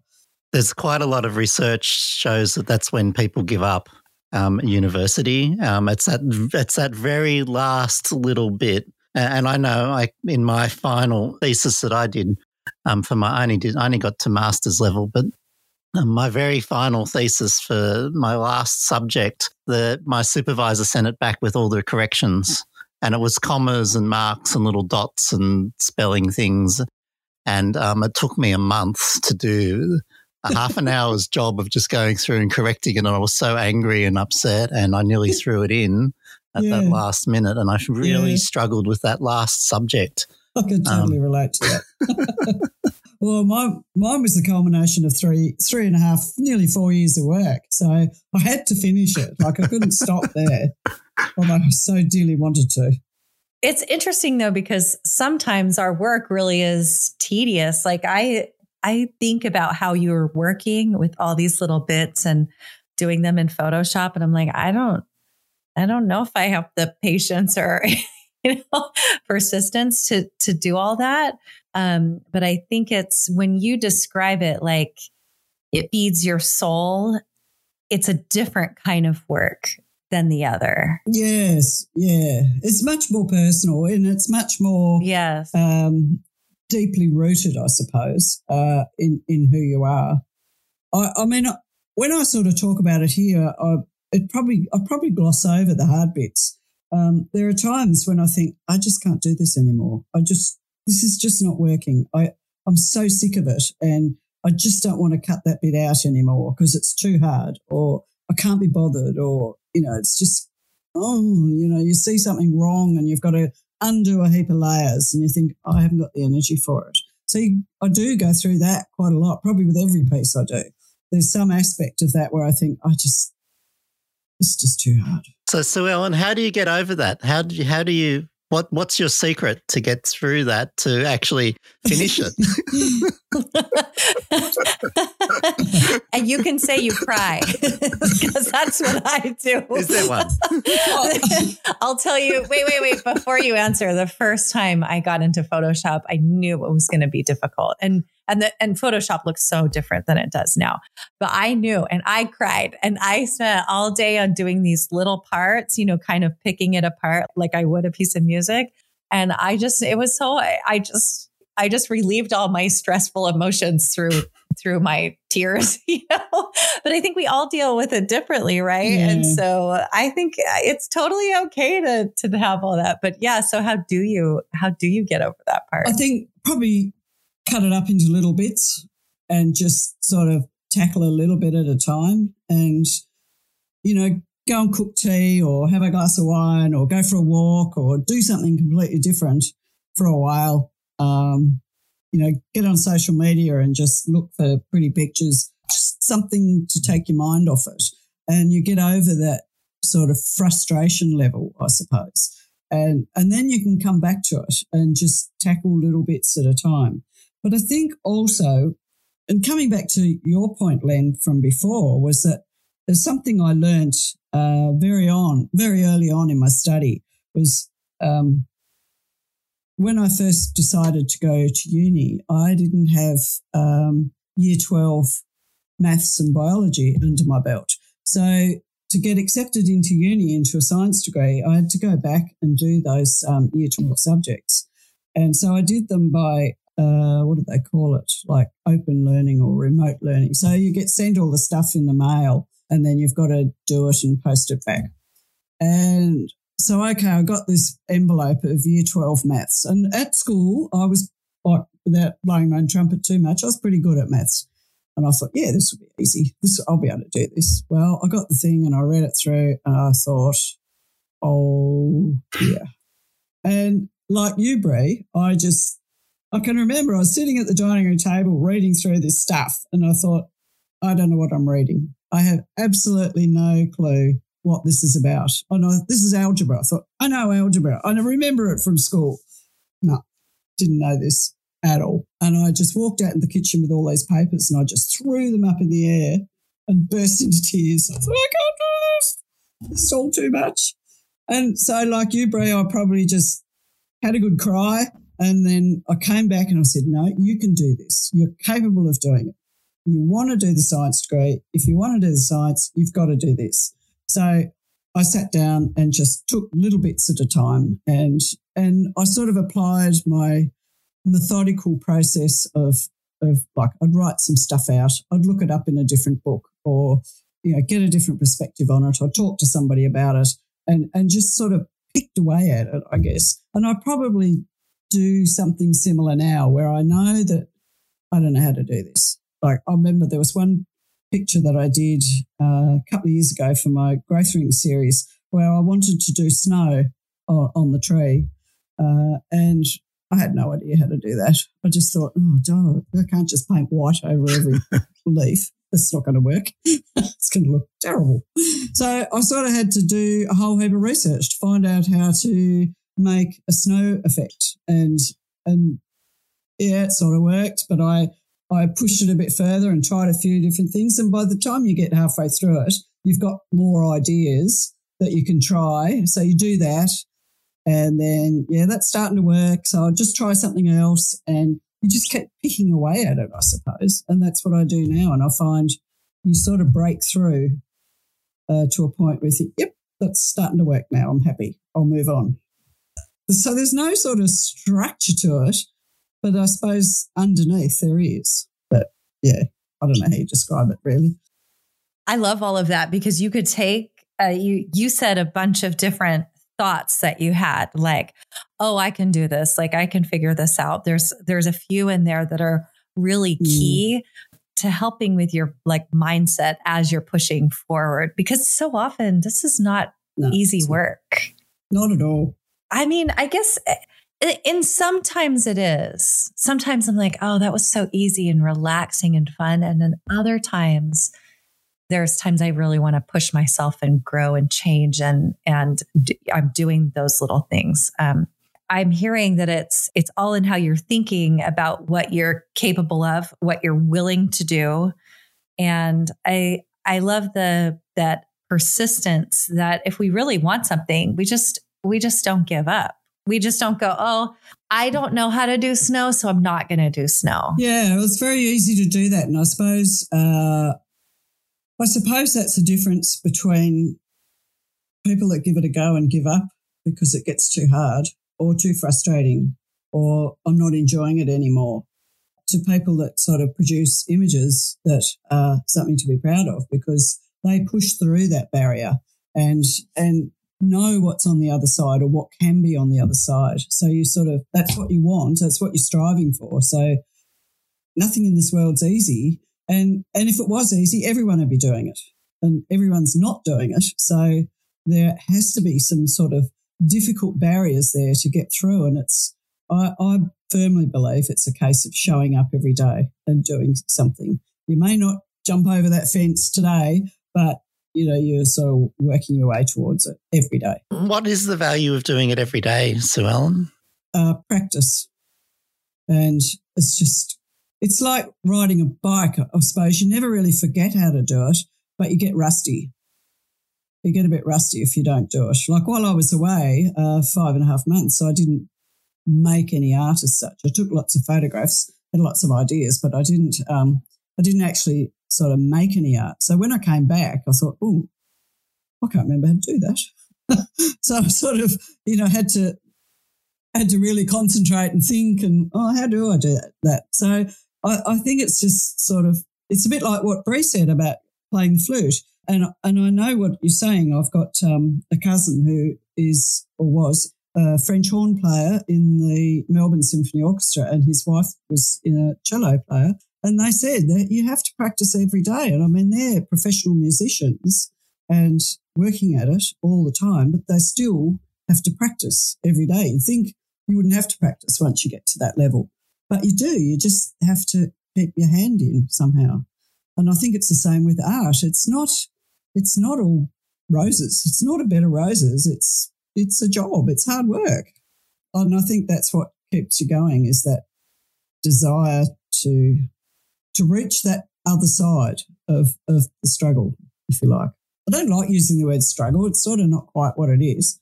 There's quite a lot of research shows that that's when people give up um, university. Um, it's that it's that very last little bit, and I know, like in my final thesis that I did um, for my, I only did, I only got to master's level, but um, my very final thesis for my last subject, the my supervisor sent it back with all the corrections, and it was commas and marks and little dots and spelling things, and um, it took me a month to do a half an hour's job of just going through and correcting it. And I was so angry and upset, and I nearly threw it in at yeah. that last minute. And I really yeah. struggled with that last subject. I can totally um, relate to that. (laughs) well, my, mine was the culmination of three, three and a half, nearly four years of work. So I had to finish it. Like I couldn't stop there, although I so dearly wanted to. It's interesting though, because sometimes our work really is tedious. Like I, I think about how you're working with all these little bits and doing them in Photoshop. And I'm like, I don't, I don't know if I have the patience or, (laughs) you know, persistence to, to do all that. Um, but I think it's when you describe it like it feeds your soul, it's a different kind of work than the other. Yes, yeah. It's much more personal and it's much more yes. Um, deeply rooted, I suppose, uh, in in who you are. I, I, mean, when I sort of talk about it here, I it probably I probably gloss over the hard bits. Um, there are times when I think I just can't do this anymore. I just this is just not working. I I'm so sick of it, and I just don't want to cut that bit out anymore because it's too hard, or I can't be bothered, or you know, it's just oh, you know, you see something wrong and you've got to undo a heap of layers and you think, oh, I haven't got the energy for it. So you, I do go through that quite a lot, probably with every piece I do. There's some aspect of that where I think, I just, it's just too hard. So, Suellen, how do you get over that? How do you, how do you what What's your secret to get through that to actually finish it? (laughs) and you can say you cry (laughs) because that's what I do. Is there one? (laughs) I'll tell you. Wait, wait, wait. Before you answer, the first time I got into Photoshop, I knew it was going to be difficult, and and the, and Photoshop looks so different than it does now. But I knew, and I cried, and I spent all day on doing these little parts, you know, kind of picking it apart like I would a piece of music. And I just, it was so, I just, I just relieved all my stressful emotions through through my tears, (laughs) you know. But I think we all deal with it differently, right? Yeah. And so I think it's totally okay to to have all that. But yeah, so how do you how do you get over that part? I think probably cut it up into little bits and just sort of tackle a little bit at a time and, you know, go and cook tea or have a glass of wine or go for a walk or do something completely different for a while. Um, you know, get on social media and just look for pretty pictures, just something to take your mind off it. And you get over that sort of frustration level, I suppose. And, and then you can come back to it and just tackle little bits at a time. But I think also, and coming back to your point, Len, from before, was that there's something I learned uh, very on, very early on in my study was um, when I first decided to go to uni, I didn't have um, year 12 maths and biology under my belt. So to get accepted into uni into a science degree, I had to go back and do those um, year 12 subjects. And so I did them by, uh, what do they call it? Like open learning or remote learning. So you get sent all the stuff in the mail and then you've got to do it and post it back. And so, okay, I got this envelope of year 12 maths. And at school, I was, like, without blowing my own trumpet too much, I was pretty good at maths. And I thought, yeah, this will be easy. This I'll be able to do this. Well, I got the thing and I read it through and I thought, oh yeah. And like you, Brie, I just I can remember I was sitting at the dining room table reading through this stuff and I thought, I don't know what I'm reading. I have absolutely no clue what this is about. I know this is algebra. I thought, I know algebra. I remember it from school. No, didn't know this at all. And I just walked out in the kitchen with all these papers and I just threw them up in the air and burst into tears. I thought, I can't do this. Is all too much. And so, like you, Brie, I probably just had a good cry. And then I came back and I said, no, you can do this. You're capable of doing it. You want to do the science degree. If you want to do the science, you've got to do this. So I sat down and just took little bits at a time and and I sort of applied my methodical process of of like I'd write some stuff out, I'd look it up in a different book or you know get a different perspective on it, or talk to somebody about it and and just sort of picked away at it, I guess. And I probably do something similar now where I know that I don't know how to do this. Like I remember there was one picture that I did uh, a couple of years ago for my growth ring series where I wanted to do snow on, on the tree. Uh, and I had no idea how to do that. I just thought, oh, darn, I can't just paint white over every (laughs) leaf. It's not going to work. (laughs) it's going to look terrible. So I sort of had to do a whole heap of research to find out how to make a snow effect. And, and yeah, it sort of worked, but I I pushed it a bit further and tried a few different things. And by the time you get halfway through it, you've got more ideas that you can try. So you do that. And then, yeah, that's starting to work. So I'll just try something else. And you just keep picking away at it, I suppose. And that's what I do now. And I find you sort of break through uh, to a point where you think, yep, that's starting to work now. I'm happy. I'll move on. So there's no sort of structure to it but I suppose underneath there is. But yeah, I don't know how you describe it really. I love all of that because you could take uh, you you said a bunch of different thoughts that you had like oh I can do this like I can figure this out there's there's a few in there that are really mm. key mm. to helping with your like mindset as you're pushing forward because so often this is not no, easy work not at all I mean I guess eh, and sometimes it is. Sometimes I'm like, oh, that was so easy and relaxing and fun. And then other times, there's times I really want to push myself and grow and change, and and I'm doing those little things. Um, I'm hearing that it's it's all in how you're thinking about what you're capable of, what you're willing to do, and I I love the that persistence that if we really want something, we just we just don't give up we just don't go, oh, I don't know how to do snow, so I'm not going to do snow. Yeah, it's very easy to do that. And I suppose, uh, I suppose that's the difference between people that give it a go and give up because it gets too hard or too frustrating or I'm not enjoying it anymore to people that sort of produce images that are something to be proud of because they push through that barrier and and know what's on the other side or what can be on the other side. So you sort of, that's what you want. That's what you're striving for. So nothing in this world's easy. And, and if it was easy, everyone would be doing it and everyone's not doing it. So there has to be some sort of difficult barriers there to get through. And it's, I, I firmly believe it's a case of showing up every day and doing something. You may not jump over that fence today, but you know, you're sort of working your way towards it every day. What is the value of doing it every day, Suellen? Uh, practice. And it's just, it's like riding a bike, I suppose. You never really forget how to do it, but you get rusty. You get a bit rusty if you don't do it. Like while I was away, uh, five and a half months, so I didn't make any art as such. I took lots of photographs, had lots of ideas, but I didn't, um, I didn't actually sort of make any art. So when I came back, I thought, oh, I can't remember how to do that. (laughs) so I sort of, you know, had to had to really concentrate and think and oh, how do I do that? that? So I, I think it's just sort of it's a bit like what Brie said about playing the flute. And and I know what you're saying. I've got um, a cousin who is or was a French horn player in the Melbourne Symphony Orchestra, and his wife was a cello player. And they said that you have to practice every day. And I mean, they're professional musicians and working at it all the time, but they still have to practice every day. You think you wouldn't have to practice once you get to that level, but you do. You just have to keep your hand in somehow. And I think it's the same with art. It's not, it's not all roses. It's not a bed of roses. It's, it's a job. It's hard work. And I think that's what keeps you going is that desire to to reach that other side of, of the struggle, if you like. I don't like using the word struggle. It's sort of not quite what it is.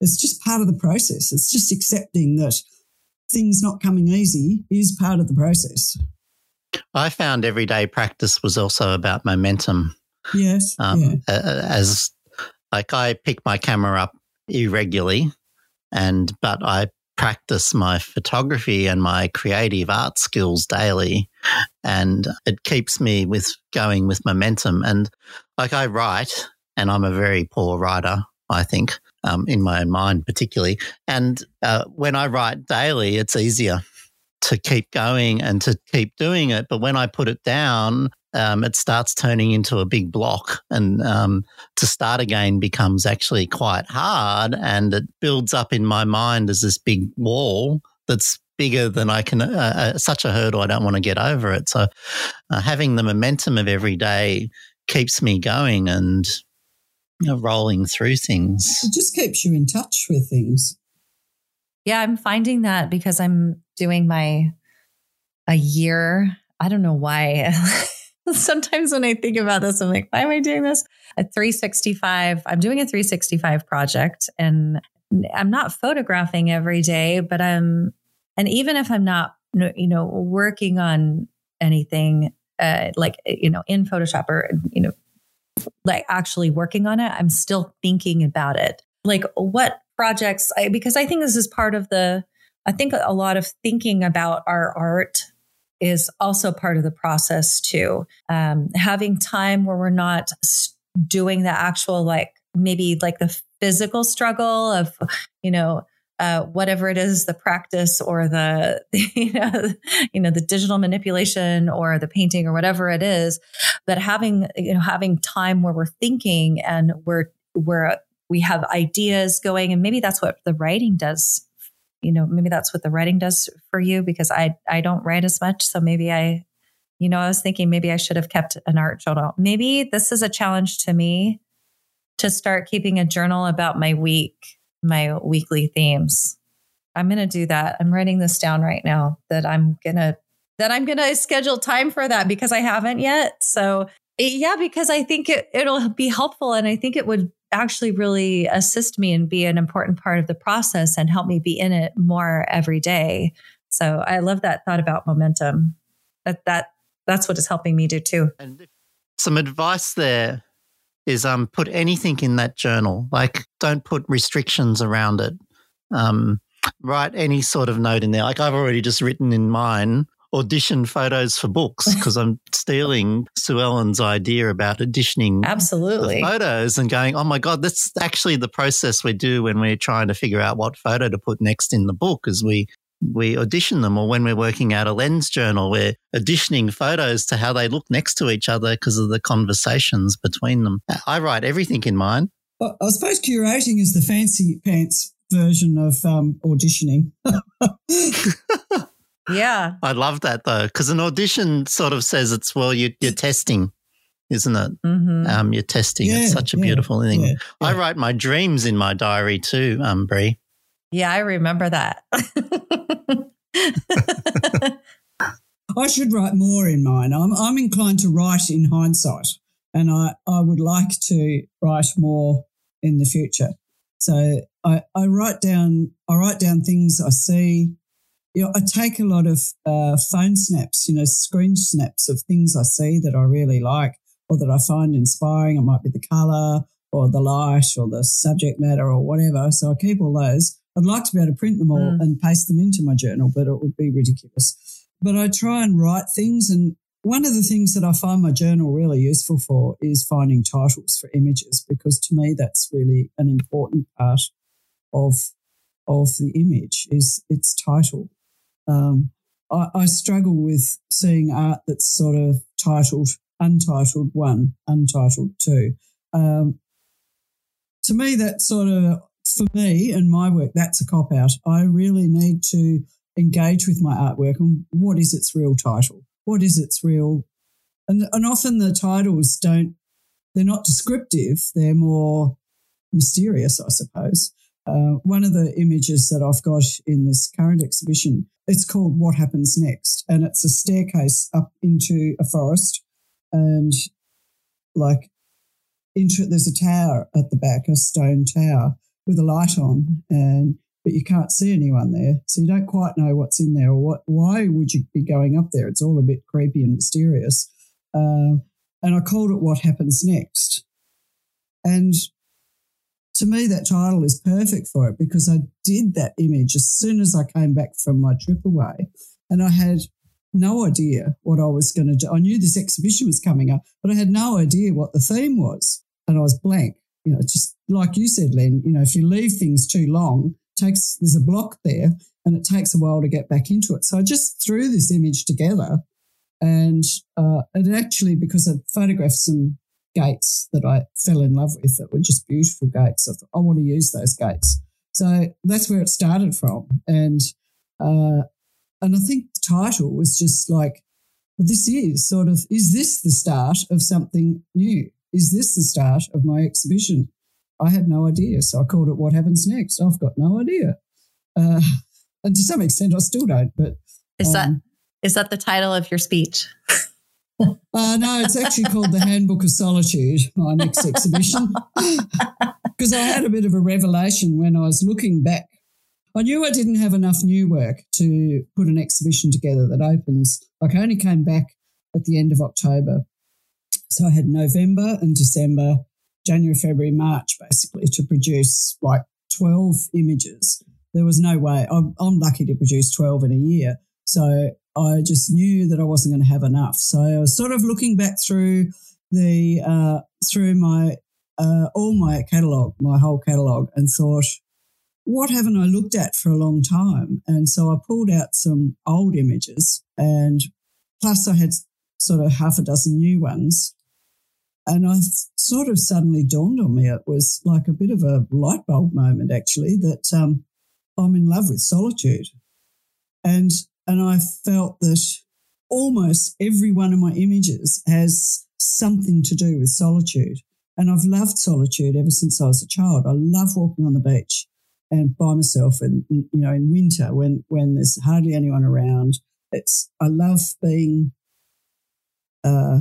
It's just part of the process. It's just accepting that things not coming easy is part of the process. I found everyday practice was also about momentum. Yes. Um, yeah. As like I pick my camera up irregularly, and but I practice my photography and my creative art skills daily and it keeps me with going with momentum. And like i write and i'm a very poor writer i think um, in my own mind particularly. And uh, when i write daily it's easier to keep going and to keep doing it. But when i put it down um, it starts turning into a big block and um, to start again becomes actually quite hard and it builds up in my mind as this big wall that's bigger than I can, uh, uh, such a hurdle, I don't want to get over it. So uh, having the momentum of every day keeps me going and you know, rolling through things. It just keeps you in touch with things. Yeah, I'm finding that because I'm doing my a year. I don't know why. (laughs) (laughs) Sometimes when I think about this, I'm like, why am I doing this? A 365, I'm doing a 365 project and I'm not photographing every day, but I'm, and even if I'm not, you know, working on anything uh, like, you know, in Photoshop or, you know, like actually working on it, I'm still thinking about it. Like what projects, I, because I think this is part of the, I think a lot of thinking about our art is also part of the process too. Um, having time where we're not doing the actual, like maybe like the physical struggle of, you know, uh, whatever it is, the practice or the, (laughs) you know, you know, the digital manipulation or the painting or whatever it is, but having, you know, having time where we're thinking and we're, we're, we have ideas going and maybe that's what the writing does you know, maybe that's what the writing does for you because I I don't write as much. So maybe I, you know, I was thinking maybe I should have kept an art journal. Maybe this is a challenge to me to start keeping a journal about my week, my weekly themes. I'm going to do that. I'm writing this down right now that I'm going to that I'm going to schedule time for that because I haven't yet. So, yeah, because I think it, it'll be helpful and I think it would actually really assist me and be an important part of the process and help me be in it more every day. So I love that thought about momentum. That that that's what is helping me do too. And some advice there is um put anything in that journal. Like don't put restrictions around it. Um write any sort of note in there. Like I've already just written in mine audition photos for books (laughs) because I'm stealing Suellen's idea about auditioning absolutely photos and going, oh my god, that's actually the process we do when we're trying to figure out what photo to put next in the book. Is we we audition them, or when we're working out a Len's Journal, we're auditioning photos to how they look next to each other because of the conversations between them. I write everything in mine. Well, I suppose curating is the fancy pants version of um, auditioning. (laughs) (laughs) Yeah. I love that though, because an audition sort of says it's, well, you, you're testing. isn't it? Mm-hmm. Um, you're testing. Yeah, it's such a yeah, beautiful thing. Yeah, I write my dreams in my diary too, um, Brie. Yeah, I remember that. (laughs) I should write more in mine. I'm, I'm inclined to write in hindsight, and I, I would like to write more in the future. So I, I write down I write down things I see. You know, I take a lot of uh, phone snaps, you know, screen snaps of things I see that I really like or that I find inspiring. It might be the color or the light or the subject matter or whatever. So I keep all those. I'd like to be able to print them all mm. and paste them into my journal, but it would be ridiculous. But I try and write things. And one of the things that I find my journal really useful for is finding titles for images, because to me, that's really an important part of, of the image is its title. Um, I, I struggle with seeing art that's sort of titled untitled one, untitled two. Um, to me, that sort of for me and my work, that's a cop out. I really need to engage with my artwork and what is its real title? What is its real? And, and often the titles don't, they're not descriptive, they're more mysterious, I suppose. Uh, one of the images that I've got in this current exhibition, it's called What Happens Next, and it's a staircase up into a forest, and like into there's a tower at the back, a stone tower, with a light on and but you can't see anyone there. So you don't quite know what's in there or what why would you be going up there? It's all a bit creepy and mysterious. Uh, and I called it What Happens Next. And to me, that title is perfect for it because I did that image as soon as I came back from my trip away. And I had no idea what I was going to do. I knew this exhibition was coming up, but I had no idea what the theme was. And I was blank you know, just like you said, Len, you know, if you leave things too long, takes there's a block there and it takes a while to get back into it. So I just threw this image together and uh, it actually, because I photographed some gates that I fell in love with that were just beautiful gates. I thought, I want to use those gates. So that's where it started from. And, uh, and I think the title was just like, well, this is sort of, is this the start of something new? Is this the start of my exhibition? I had no idea. So I called it What Happens Next. I've got no idea. Uh, and to some extent, I still don't. But is um, that is that the title of your speech? (laughs) uh, no, it's actually called The Handbook of Solitude, my next exhibition. (laughs) Because I had a bit of a revelation when I was looking back. I knew I didn't have enough new work to put an exhibition together that opens. Like I only came back at the end of October so I had November and December, January, February, March, basically, to produce like 12 images. There was no way. I'm, I'm lucky to produce 12 in a year. So I just knew that I wasn't going to have enough. So I was sort of looking back through the, uh, through my, uh, all my catalogue, my whole catalogue, and thought, what haven't I looked at for a long time? And so I pulled out some old images and plus I had sort of half a dozen new ones. And I sort of suddenly dawned on me, it was like a bit of a light bulb moment, actually, that um, I'm in love with solitude. And, and I felt that almost every one of my images has something to do with solitude. And I've loved solitude ever since I was a child. I love walking on the beach and by myself and, you know, in winter when, when there's hardly anyone around. It's, I love being, uh,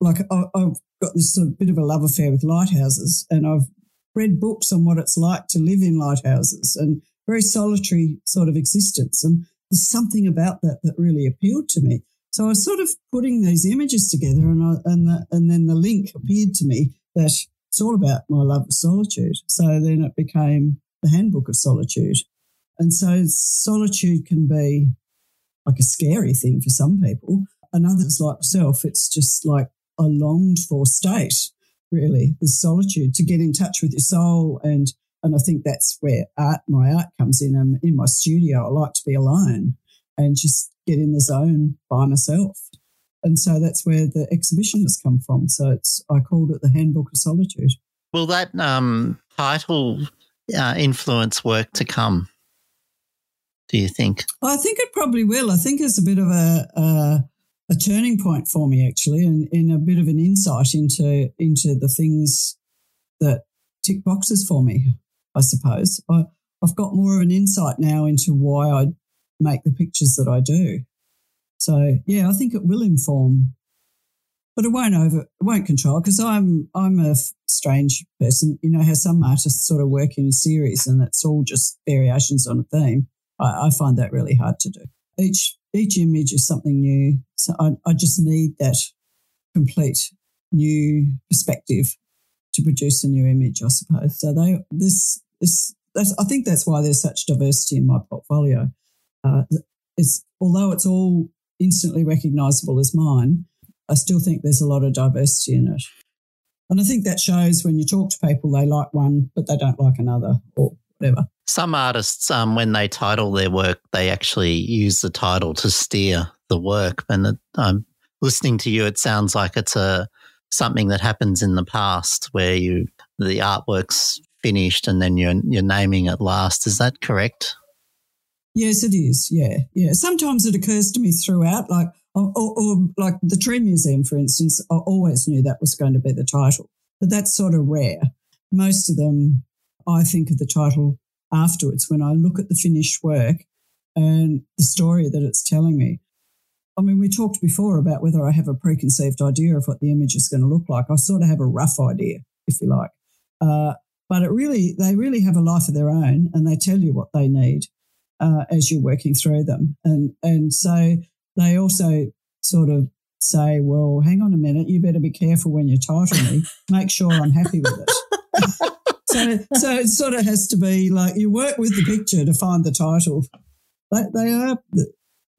like I, I've got this sort of bit of a love affair with lighthouses, and I've read books on what it's like to live in lighthouses and very solitary sort of existence. And there's something about that that really appealed to me. So I was sort of putting these images together, and I, and the, and then the link appeared to me that it's all about my love of solitude. So then it became the Handbook of Solitude, and so solitude can be like a scary thing for some people. And others like myself, it's just like a longed for state, really, the solitude to get in touch with your soul. And, and I think that's where art, my art comes in. I'm in my studio. I like to be alone and just get in the zone by myself. And so that's where the exhibition has come from. So it's, I called it the Handbook of Solitude. Will that um, title uh, influence work to come? Do you think? Well, I think it probably will. I think it's a bit of a, a turning point for me actually, and in a bit of an insight into into the things that tick boxes for me. I suppose I, I've got more of an insight now into why I make the pictures that I do. So yeah, I think it will inform, but it won't over, it won't control because I'm I'm a strange person. You know how some artists sort of work in a series and it's all just variations on a theme. I, I find that really hard to do. Each each image is something new, so I, I just need that complete new perspective to produce a new image. I suppose so. They this this I think that's why there's such diversity in my portfolio. Uh, it's although it's all instantly recognizable as mine, I still think there's a lot of diversity in it. And I think that shows when you talk to people, they like one, but they don't like another or whatever. Some artists, um, when they title their work, they actually use the title to steer the work. And um, listening to you, it sounds like it's a something that happens in the past where you the artwork's finished and then you're you're naming it last. Is that correct? Yes, it is. Yeah, yeah. Sometimes it occurs to me throughout, like or, or, or, like the Tree Museum, for instance. I always knew that was going to be the title, but that's sort of rare. Most of them, I think of the title afterwards when I look at the finished work and the story that it's telling me. I mean, we talked before about whether I have a preconceived idea of what the image is going to look like. I sort of have a rough idea, if you like. Uh, but it really, they really have a life of their own and they tell you what they need uh, as you're working through them. And, and so they also sort of say, well, hang on a minute, you better be careful when you title me. Make sure I'm happy with it. (laughs) so, so it sort of has to be like you work with the picture to find the title. They, they are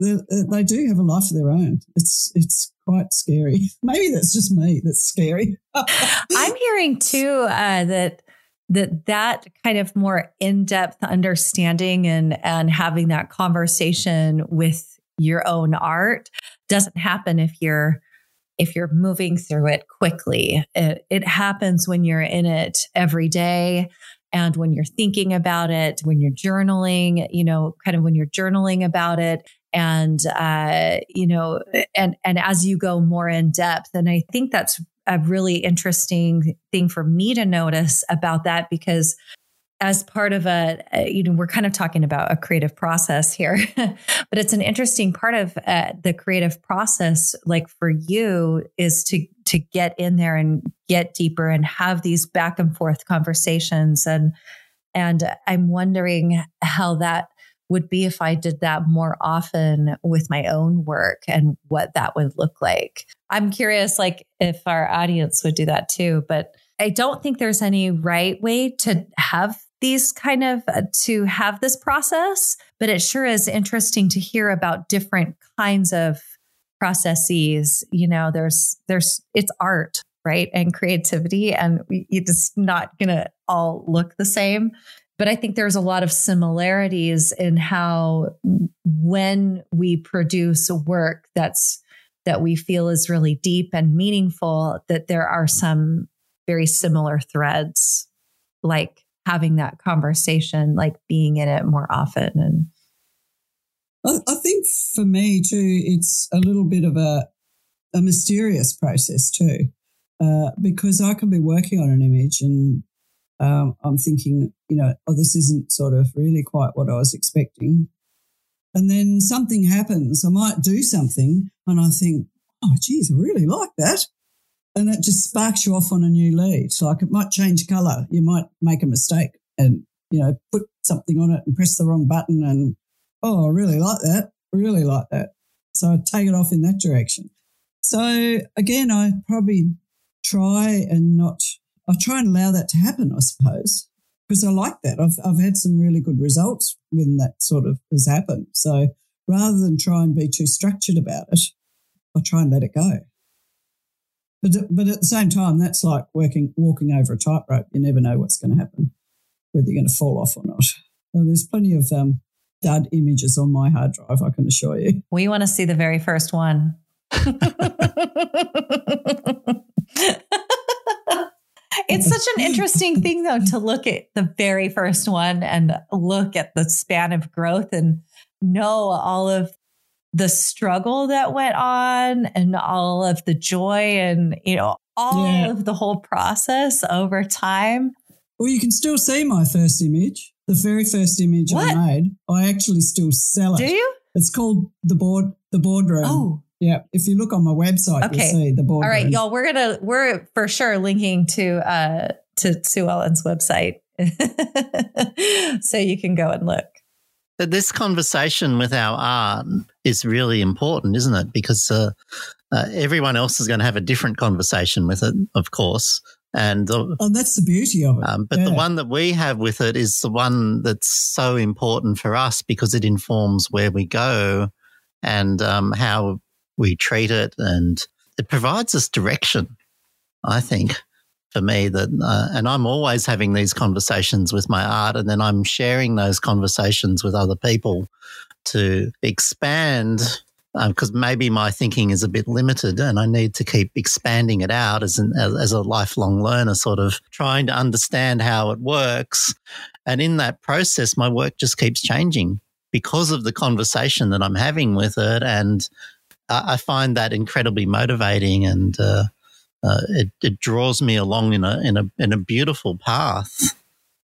they do have a life of their own. It's it's quite scary. (laughs) Maybe that's just me. That's scary. I'm hearing too uh, that that that kind of more in-depth understanding and and having that conversation with your own art doesn't happen if you're if you're moving through it quickly. It, it happens when you're in it every day and when you're thinking about it when you're journaling you know kind of when you're journaling about it. And uh, you know and and as you go more in depth and i think that's a really interesting thing for me to notice about that because as part of a, a, you know we're kind of talking about a creative process here (laughs) but it's an interesting part of uh, the creative process like for you is to to get in there and get deeper and have these back and forth conversations. And and i'm wondering how that would be if I did that more often with my own work and what that would look like. I'm curious, like, if our audience would do that too. But I don't think there's any right way to have these kind of uh, to have this process, but it sure is interesting to hear about different kinds of processes. You know, there's, there's, it's art, right? And creativity, and it's not going to all look the same. But I think there's a lot of similarities in how when we produce work that's that we feel is really deep and meaningful, that there are some very similar threads, like having that conversation, like being in it more often. And I, think for me too, it's a little bit of a a mysterious process too, uh, because I can be working on an image and um, I'm thinking, you know, oh, this isn't sort of really quite what I was expecting. And then something happens. I might do something and I think, oh, geez, I really like that. And it just sparks you off on a new lead. Like it might change color. You might make a mistake and, you know, put something on it and press the wrong button. And, oh, I really like that. I really like that. So I take it off in that direction. So again, I probably try and not I try and allow that to happen, I suppose, because I like that. I've, I've had some really good results when that sort of has happened. So rather than try and be too structured about it, I try and let it go. But, but at the same time, that's like working, walking over a tightrope. You never know what's going to happen, whether you're going to fall off or not. Well, there's plenty of um, dud images on my hard drive, I can assure you. We want to see the very first one. (laughs) It's such an interesting thing, though, to look at the very first one and look at the span of growth and know all of the struggle that went on and all of the joy and, you know, all yeah. of the whole process over time. Well, you can still see my first image, the very first image what? I made. I actually still sell it. Do you? It's called the board, the boardroom. Oh, yeah. If you look on my website, okay. you'll see the boardroom. All right, y'all. We're gonna we're for sure linking to uh to Suellen's website, (laughs) so you can go and look. This conversation with our art is really important, isn't it? Because uh, uh, everyone else is going to have a different conversation with it, of course. And uh, oh, that's the beauty of it. Um, but yeah. the one that we have with it is the one that's so important for us because it informs where we go and um, how we treat it, and it provides us direction. I think for me that, uh, and I'm always having these conversations with my art, and then I'm sharing those conversations with other people to expand because um, maybe my thinking is a bit limited and I need to keep expanding it out as, an, as, as a lifelong learner, sort of trying to understand how it works. And in that process, my work just keeps changing because of the conversation that I'm having with it. And I, find that incredibly motivating and uh, uh, it, it draws me along in a, in a, in a beautiful path.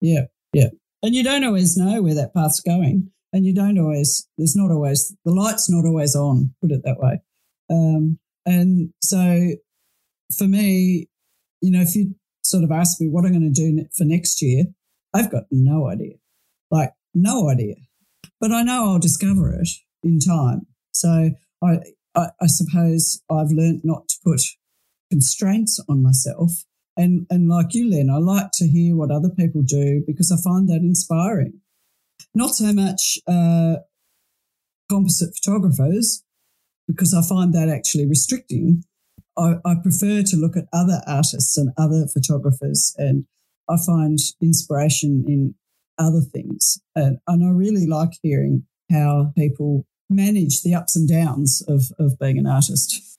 Yeah. Yeah. And you don't always know where that path's going and you don't always there's not always the light's not always on put it that way um, and so for me you know if you sort of ask me what i'm going to do for next year i've got no idea like no idea but i know i'll discover it in time so i i, I suppose i've learned not to put constraints on myself and and like you len i like to hear what other people do because i find that inspiring not so much uh, composite photographers, because I find that actually restricting. I, I prefer to look at other artists and other photographers, and I find inspiration in other things. And, and I really like hearing how people manage the ups and downs of, of being an artist.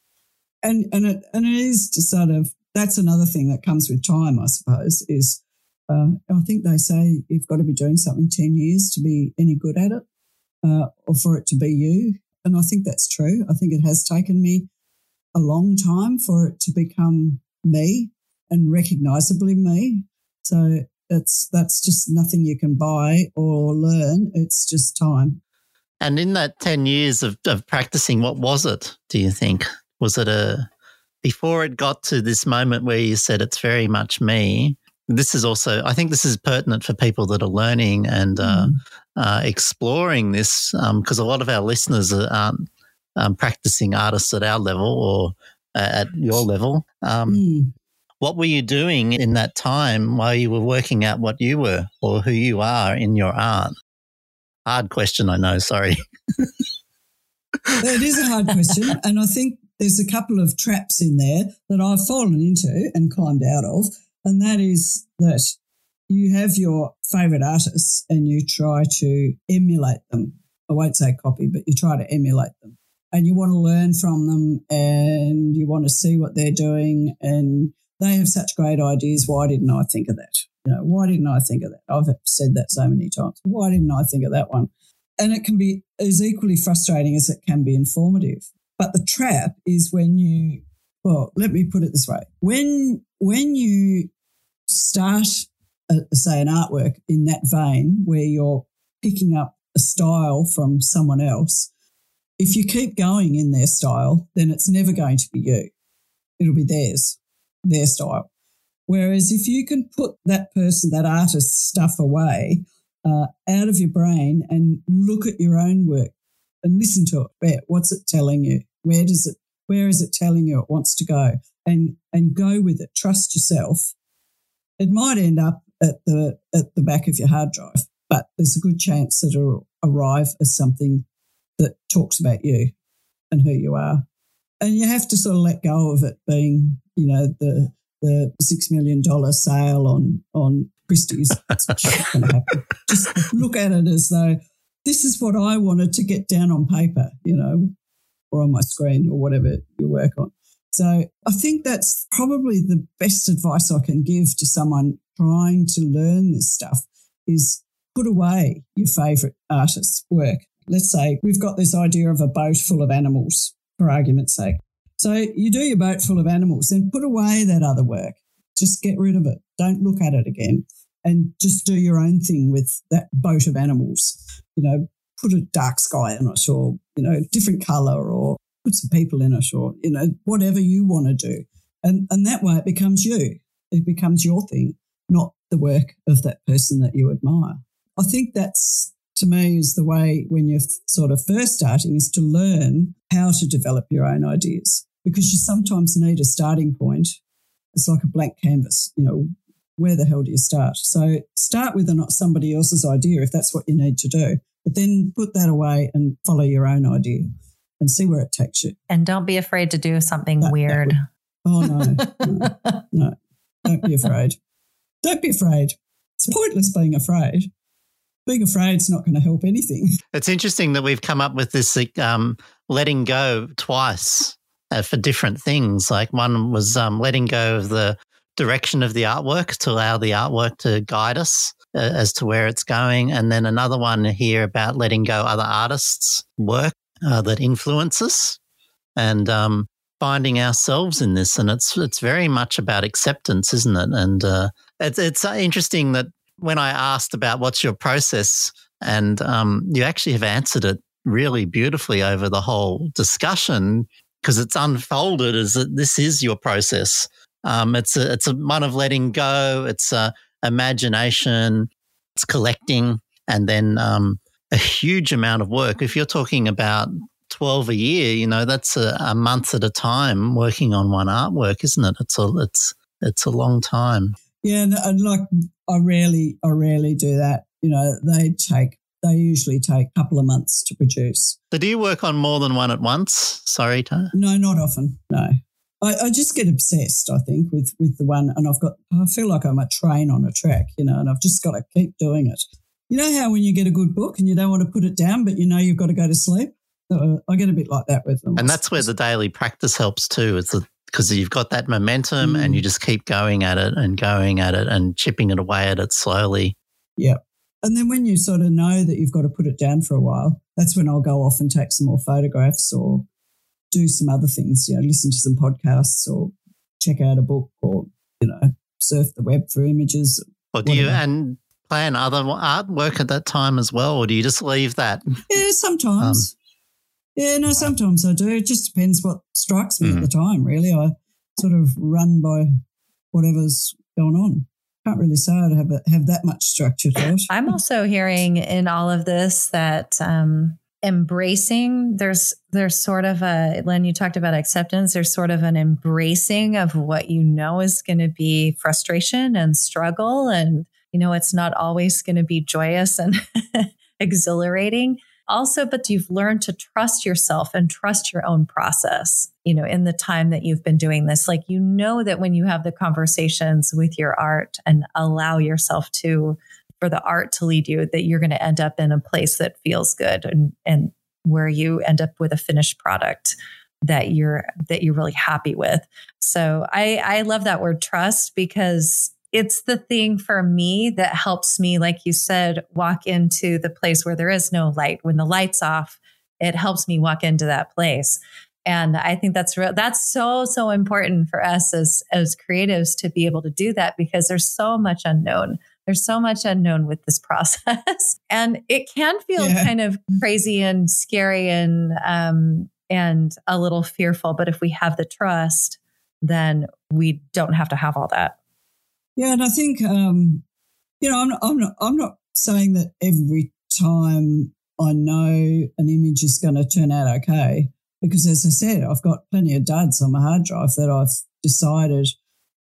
And, and, it, and it is to sort of, that's another thing that comes with time, I suppose, is uh, I think they say you've got to be doing something 10 years to be any good at it uh, or for it to be you. And I think that's true. I think it has taken me a long time for it to become me and recognizably me. So it's that's just nothing you can buy or learn. It's just time. And in that 10 years of, of practicing, what was it, do you think? Was it a, before it got to this moment where you said it's very much me, this is also, I think this is pertinent for people that are learning and uh, mm. uh, exploring this because um, a lot of our listeners aren't um, practicing artists at our level or uh, at your level. Um, mm. What were you doing in that time while you were working out what you were or who you are in your art? Hard question, I know. Sorry. (laughs) it is a hard question. And I think there's a couple of traps in there that I've fallen into and climbed out of and that is that you have your favorite artists and you try to emulate them. I won't say copy, but you try to emulate them. And you want to learn from them and you want to see what they're doing. And they have such great ideas. Why didn't I think of that? You know, why didn't I think of that? I've said that so many times. Why didn't I think of that one? And it can be as equally frustrating as it can be informative. But the trap is when you well, let me put it this way: when when you start, a, say, an artwork in that vein where you're picking up a style from someone else, if you keep going in their style, then it's never going to be you. It'll be theirs, their style. Whereas if you can put that person, that artist's stuff away uh, out of your brain and look at your own work and listen to it, what's it telling you? Where does it where is it telling you it wants to go? And and go with it. Trust yourself. It might end up at the at the back of your hard drive, but there's a good chance that it'll arrive as something that talks about you and who you are. And you have to sort of let go of it being, you know, the the six million dollar sale on on Christie's. (laughs) That's not going to happen. Just look at it as though this is what I wanted to get down on paper. You know, or on my screen or whatever you work on. So I think that's probably the best advice I can give to someone trying to learn this stuff is put away your favorite artist's work. let's say we've got this idea of a boat full of animals, for argument's sake. So you do your boat full of animals, then put away that other work. Just get rid of it. Don't look at it again and just do your own thing with that boat of animals. You know, put a dark sky in it or, you know, different color or put some people in it or, you know, whatever you want to do. And, and that way it becomes you. It becomes your thing, not the work of that person that you admire. I think that's to me is the way when you're sort of first starting is to learn how to develop your own ideas because you sometimes need a starting point. It's like a blank canvas, you know, where the hell do you start? So start with a, not somebody else's idea if that's what you need to do, but then put that away and follow your own idea and see where it takes you. And don't be afraid to do something that, weird. That oh no, no, (laughs) no, don't be afraid. Don't be afraid. It's pointless being afraid. Being afraid is not going to help anything. It's interesting that we've come up with this um, letting go twice uh, for different things. Like one was um, letting go of the direction of the artwork to allow the artwork to guide us uh, as to where it's going. And then another one here about letting go other artists' work uh, that influence us and um, finding ourselves in this. And it's it's very much about acceptance, isn't it? And uh, it's it's interesting that when I asked about what's your process, and um, you actually have answered it really beautifully over the whole discussion because it's unfolded as that this is your process. Um, it's a, it's a one of letting go. It's a imagination. It's collecting, and then um, a huge amount of work. If you're talking about 12 a year, you know, that's a, a, month at a time working on one artwork, isn't it? It's a, it's, it's a long time. Yeah. And like, I rarely, I rarely do that. You know, they take, they usually take a couple of months to produce. So do you work on more than one at once? Sorry, Tara? No, not often. No. I, I, just get obsessed, I think, with, with the one, and I've got, I feel like I'm a train on a track, you know, and I've just got to keep doing it. You know how when you get a good book and you don't want to put it down, but you know you've got to go to sleep? I get a bit like that with them. And that's where the daily practice helps too, is because you've got that momentum mm. and you just keep going at it and going at it and chipping it away at it slowly. Yeah. And then when you sort of know that you've got to put it down for a while, that's when I'll go off and take some more photographs or do some other things, you know, listen to some podcasts or check out a book or, you know, surf the web for images. Or do whatever. you, and plan other artwork at that time as well, or do you just leave that? Yeah, sometimes. Um, yeah, no, sometimes I do. It just depends what strikes me mm-hmm. at the time, really. I sort of run by whatever's going on. Can't really say I have a, have that much structure to it. I'm also hearing in all of this that um, embracing there's there's sort of a when you talked about acceptance there's sort of an embracing of what you know is going to be frustration and struggle and you know, it's not always going to be joyous and (laughs) exhilarating. Also, but you've learned to trust yourself and trust your own process, you know, in the time that you've been doing this. Like, you know, that when you have the conversations with your art and allow yourself to, for the art to lead you, that you're going to end up in a place that feels good and, and where you end up with a finished product that you're that you're really happy with. So I I love that word trust because it's the thing for me that helps me, like you said, walk into the place where there is no light. When the light's off, it helps me walk into that place. And I think that's real, that's so, so important for us as, as creatives to be able to do that because there's so much unknown. There's so much unknown with this (laughs) process. and it can feel yeah. kind of crazy and scary and, um, and a little fearful. But if we have the trust, then we don't have to have all that. Yeah, and I think um, you know I'm not, I'm not I'm not saying that every time I know an image is going to turn out okay because as I said, I've got plenty of duds on my hard drive that I've decided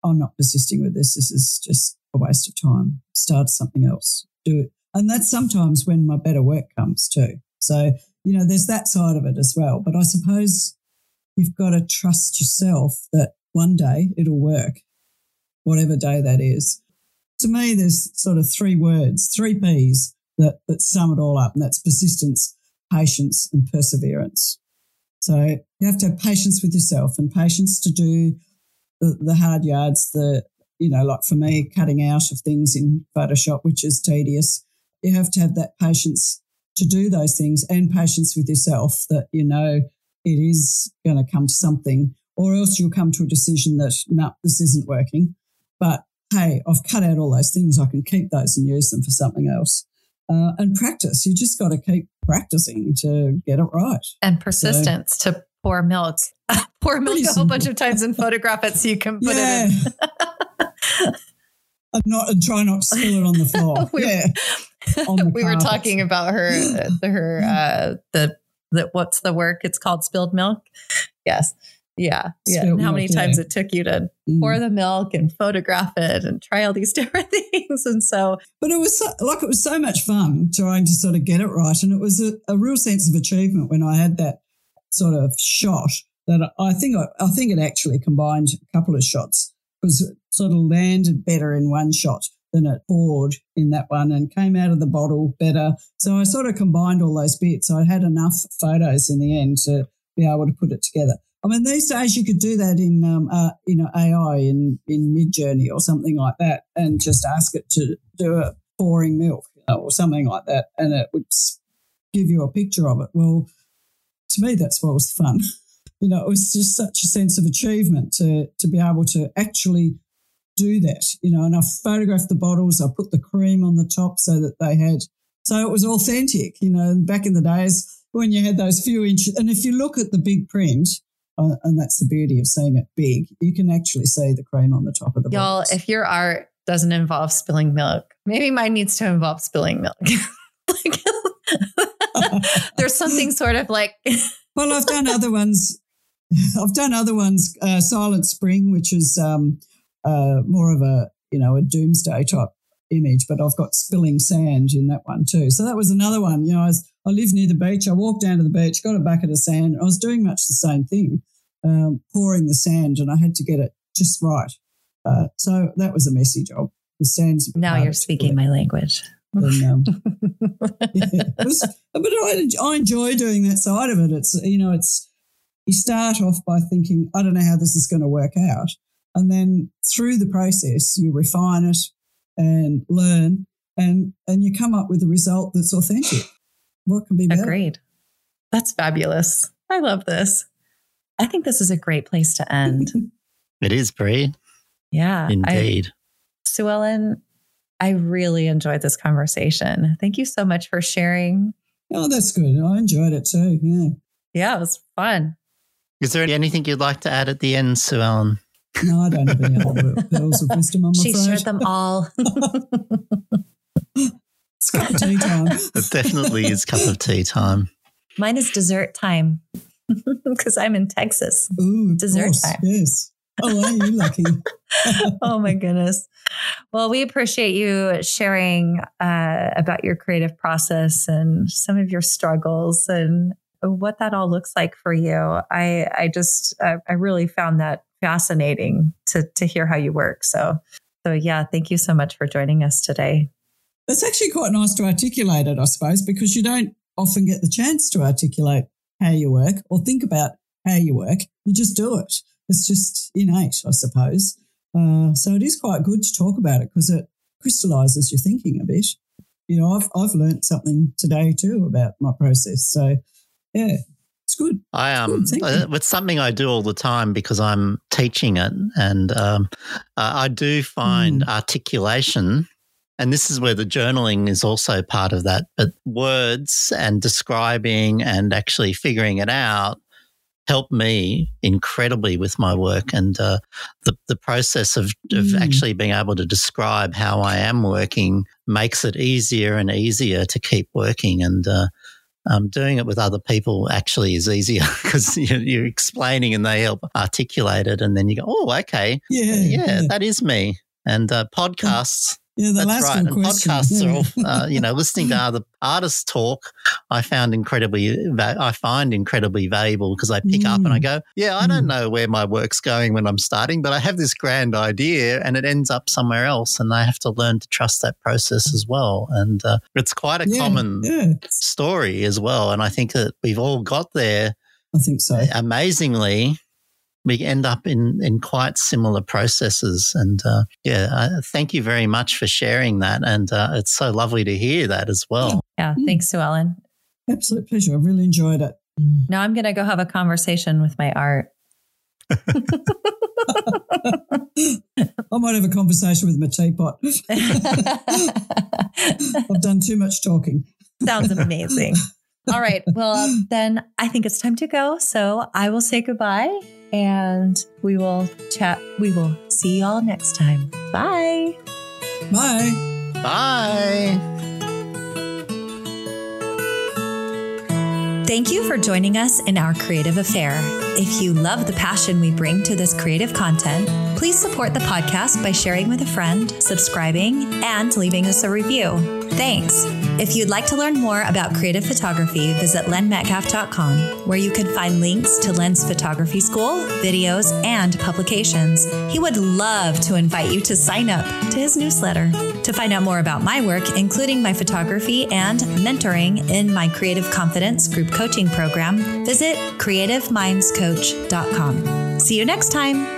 I'm not persisting with this. This is just a waste of time. Start something else. Do it. And that's sometimes when my better work comes too. So, you know, there's that side of it as well. But I suppose you've got to trust yourself that one day it'll work whatever day that is. To me, there's sort of three words, three P's that, that sum it all up, and that's persistence, patience, and perseverance. So you have to have patience with yourself and patience to do the, the hard yards, the, you know, like for me, cutting out of things in Photoshop, which is tedious. You have to have that patience to do those things and patience with yourself that you know it is going to come to something, or else you'll come to a decision that no, this isn't working. But hey, I've cut out all those things. I can keep those and use them for something else. Uh, and practice. You just got to keep practicing to get it right. And persistence so, to pour milk. (laughs) pour milk a whole bunch of times and photograph it so you can put yeah. it in. and (laughs) not and try not to spill it on the floor. (laughs) we, yeah. The we were talking about her (gasps) her uh the the what's the work? It's called spilled milk. Yes. Yeah. Yeah. and how many times it took you to mm. pour the milk and photograph it and try all these (laughs) different things. And so, but it was so, like, it was so much fun trying to sort of get it right. And it was a, a real sense of achievement when I had that sort of shot that I think, I, I think it actually combined a couple of shots because it sort of landed better in one shot than it poured in that one and came out of the bottle better. So I sort of combined all those bits. I had enough photos in the end to be able to put it together. I mean, these days you could do that in, um, uh, you know, AI in, in Midjourney or something like that and just ask it to do a pouring milk or something like that. And it would give you a picture of it. Well, to me, that's what was fun. (laughs) you know, it was just such a sense of achievement to, to be able to actually do that, you know, and I photographed the bottles. I put the cream on the top so that they had, so it was authentic, you know, back in the days when you had those few inches. And if you look at the big print, uh, and that's the beauty of seeing it big. You can actually see the cream on the top of the Y'all, box. if your art doesn't involve spilling milk, maybe mine needs to involve spilling milk. (laughs) like, (laughs) there's something sort of like. (laughs) well, I've done other ones. I've done other ones. Uh, Silent Spring, which is um, uh, more of a you know a doomsday type image, but I've got spilling sand in that one too. So that was another one. You know, I, was, I live near the beach. I walked down to the beach, got a bucket of sand. I was doing much the same thing, um, pouring the sand, and I had to get it just right. Uh, so that was a messy job. The sand's now you're speaking my language. And, um, (laughs) (laughs) yeah, was, but I, I enjoy doing that side of it. It's you know, it's you start off by thinking, I don't know how this is going to work out, and then through the process, you refine it, and learn and and you come up with a result that's authentic. What can be better? Agreed. That's fabulous. I love this. I think this is a great place to end. (laughs) it is, Brie. Yeah. Indeed. I, Suellen, I really enjoyed this conversation. Thank you so much for sharing. Oh, that's good. I enjoyed it too. Yeah. Yeah, it was fun. Is there anything you'd like to add at the end, Suellen? No, I don't have any other (laughs) pearls of wisdom, I'm she afraid. shared them all. (laughs) it's cup of tea time. It definitely is cup of tea time. Mine is dessert time (laughs) because I'm in Texas. Ooh, dessert course, time. Yes. Oh, are you lucky? (laughs) oh my goodness. Well, we appreciate you sharing uh, about your creative process and some of your struggles and what that all looks like for you. I I just I, I really found that fascinating to to hear how you work. So so yeah, thank you so much for joining us today. It's actually quite nice to articulate it, I suppose, because you don't often get the chance to articulate how you work or think about how you work. You just do it. It's just innate, I suppose. Uh, so it is quite good to talk about it because it crystallizes your thinking a bit. You know, I've I've learned something today too about my process. So yeah, it's good. I um, good. it's something I do all the time because I'm teaching it, and um, I do find mm. articulation, and this is where the journaling is also part of that. But words and describing and actually figuring it out help me incredibly with my work and uh, the the process of of mm. actually being able to describe how I am working makes it easier and easier to keep working and. Uh, um, doing it with other people actually is easier (laughs) because you're, you're, explaining and they help articulate it. And then you go, oh, okay. Yeah. Yeah, yeah. that is me. And uh, podcasts yeah, the That's right. And podcasts yeah. are, all, uh, you know, listening to (laughs) other artists talk, I found incredibly, I find incredibly valuable because I pick mm. up and I mm. go, yeah, I don't mm. know where my work's going when I'm starting, but I have this grand idea and it ends up somewhere else. And I have to learn to trust that process as well. And uh, it's quite a yeah, common yeah. story as well. And I think that we've all got there. I think so. Amazingly, we end up in, in quite similar processes. And uh, yeah, uh, thank you very much for sharing that. And uh, it's so lovely to hear that as well. Yeah, mm. thanks, Suellen. Absolute pleasure. I really enjoyed it. Now I'm going to go have a conversation with my art. (laughs) I might have a conversation with my teapot. (laughs) I've done too much talking. Sounds amazing. (laughs) All right. Well, then I think it's time to go. So I will say goodbye and we will chat. We will see y'all next time. Bye. Bye. Bye. Thank you for joining us in our creative affair. If you love the passion we bring to this creative content, please support the podcast by sharing with a friend, subscribing, and leaving us a review. Thanks. If you'd like to learn more about creative photography, visit lenmetcalf.com, where you can find links to Len's photography school, videos, and publications. He would love to invite you to sign up to his newsletter. To find out more about my work, including my photography and mentoring in my Creative Confidence group coaching program, visit creativemindscoach.com. See you next time.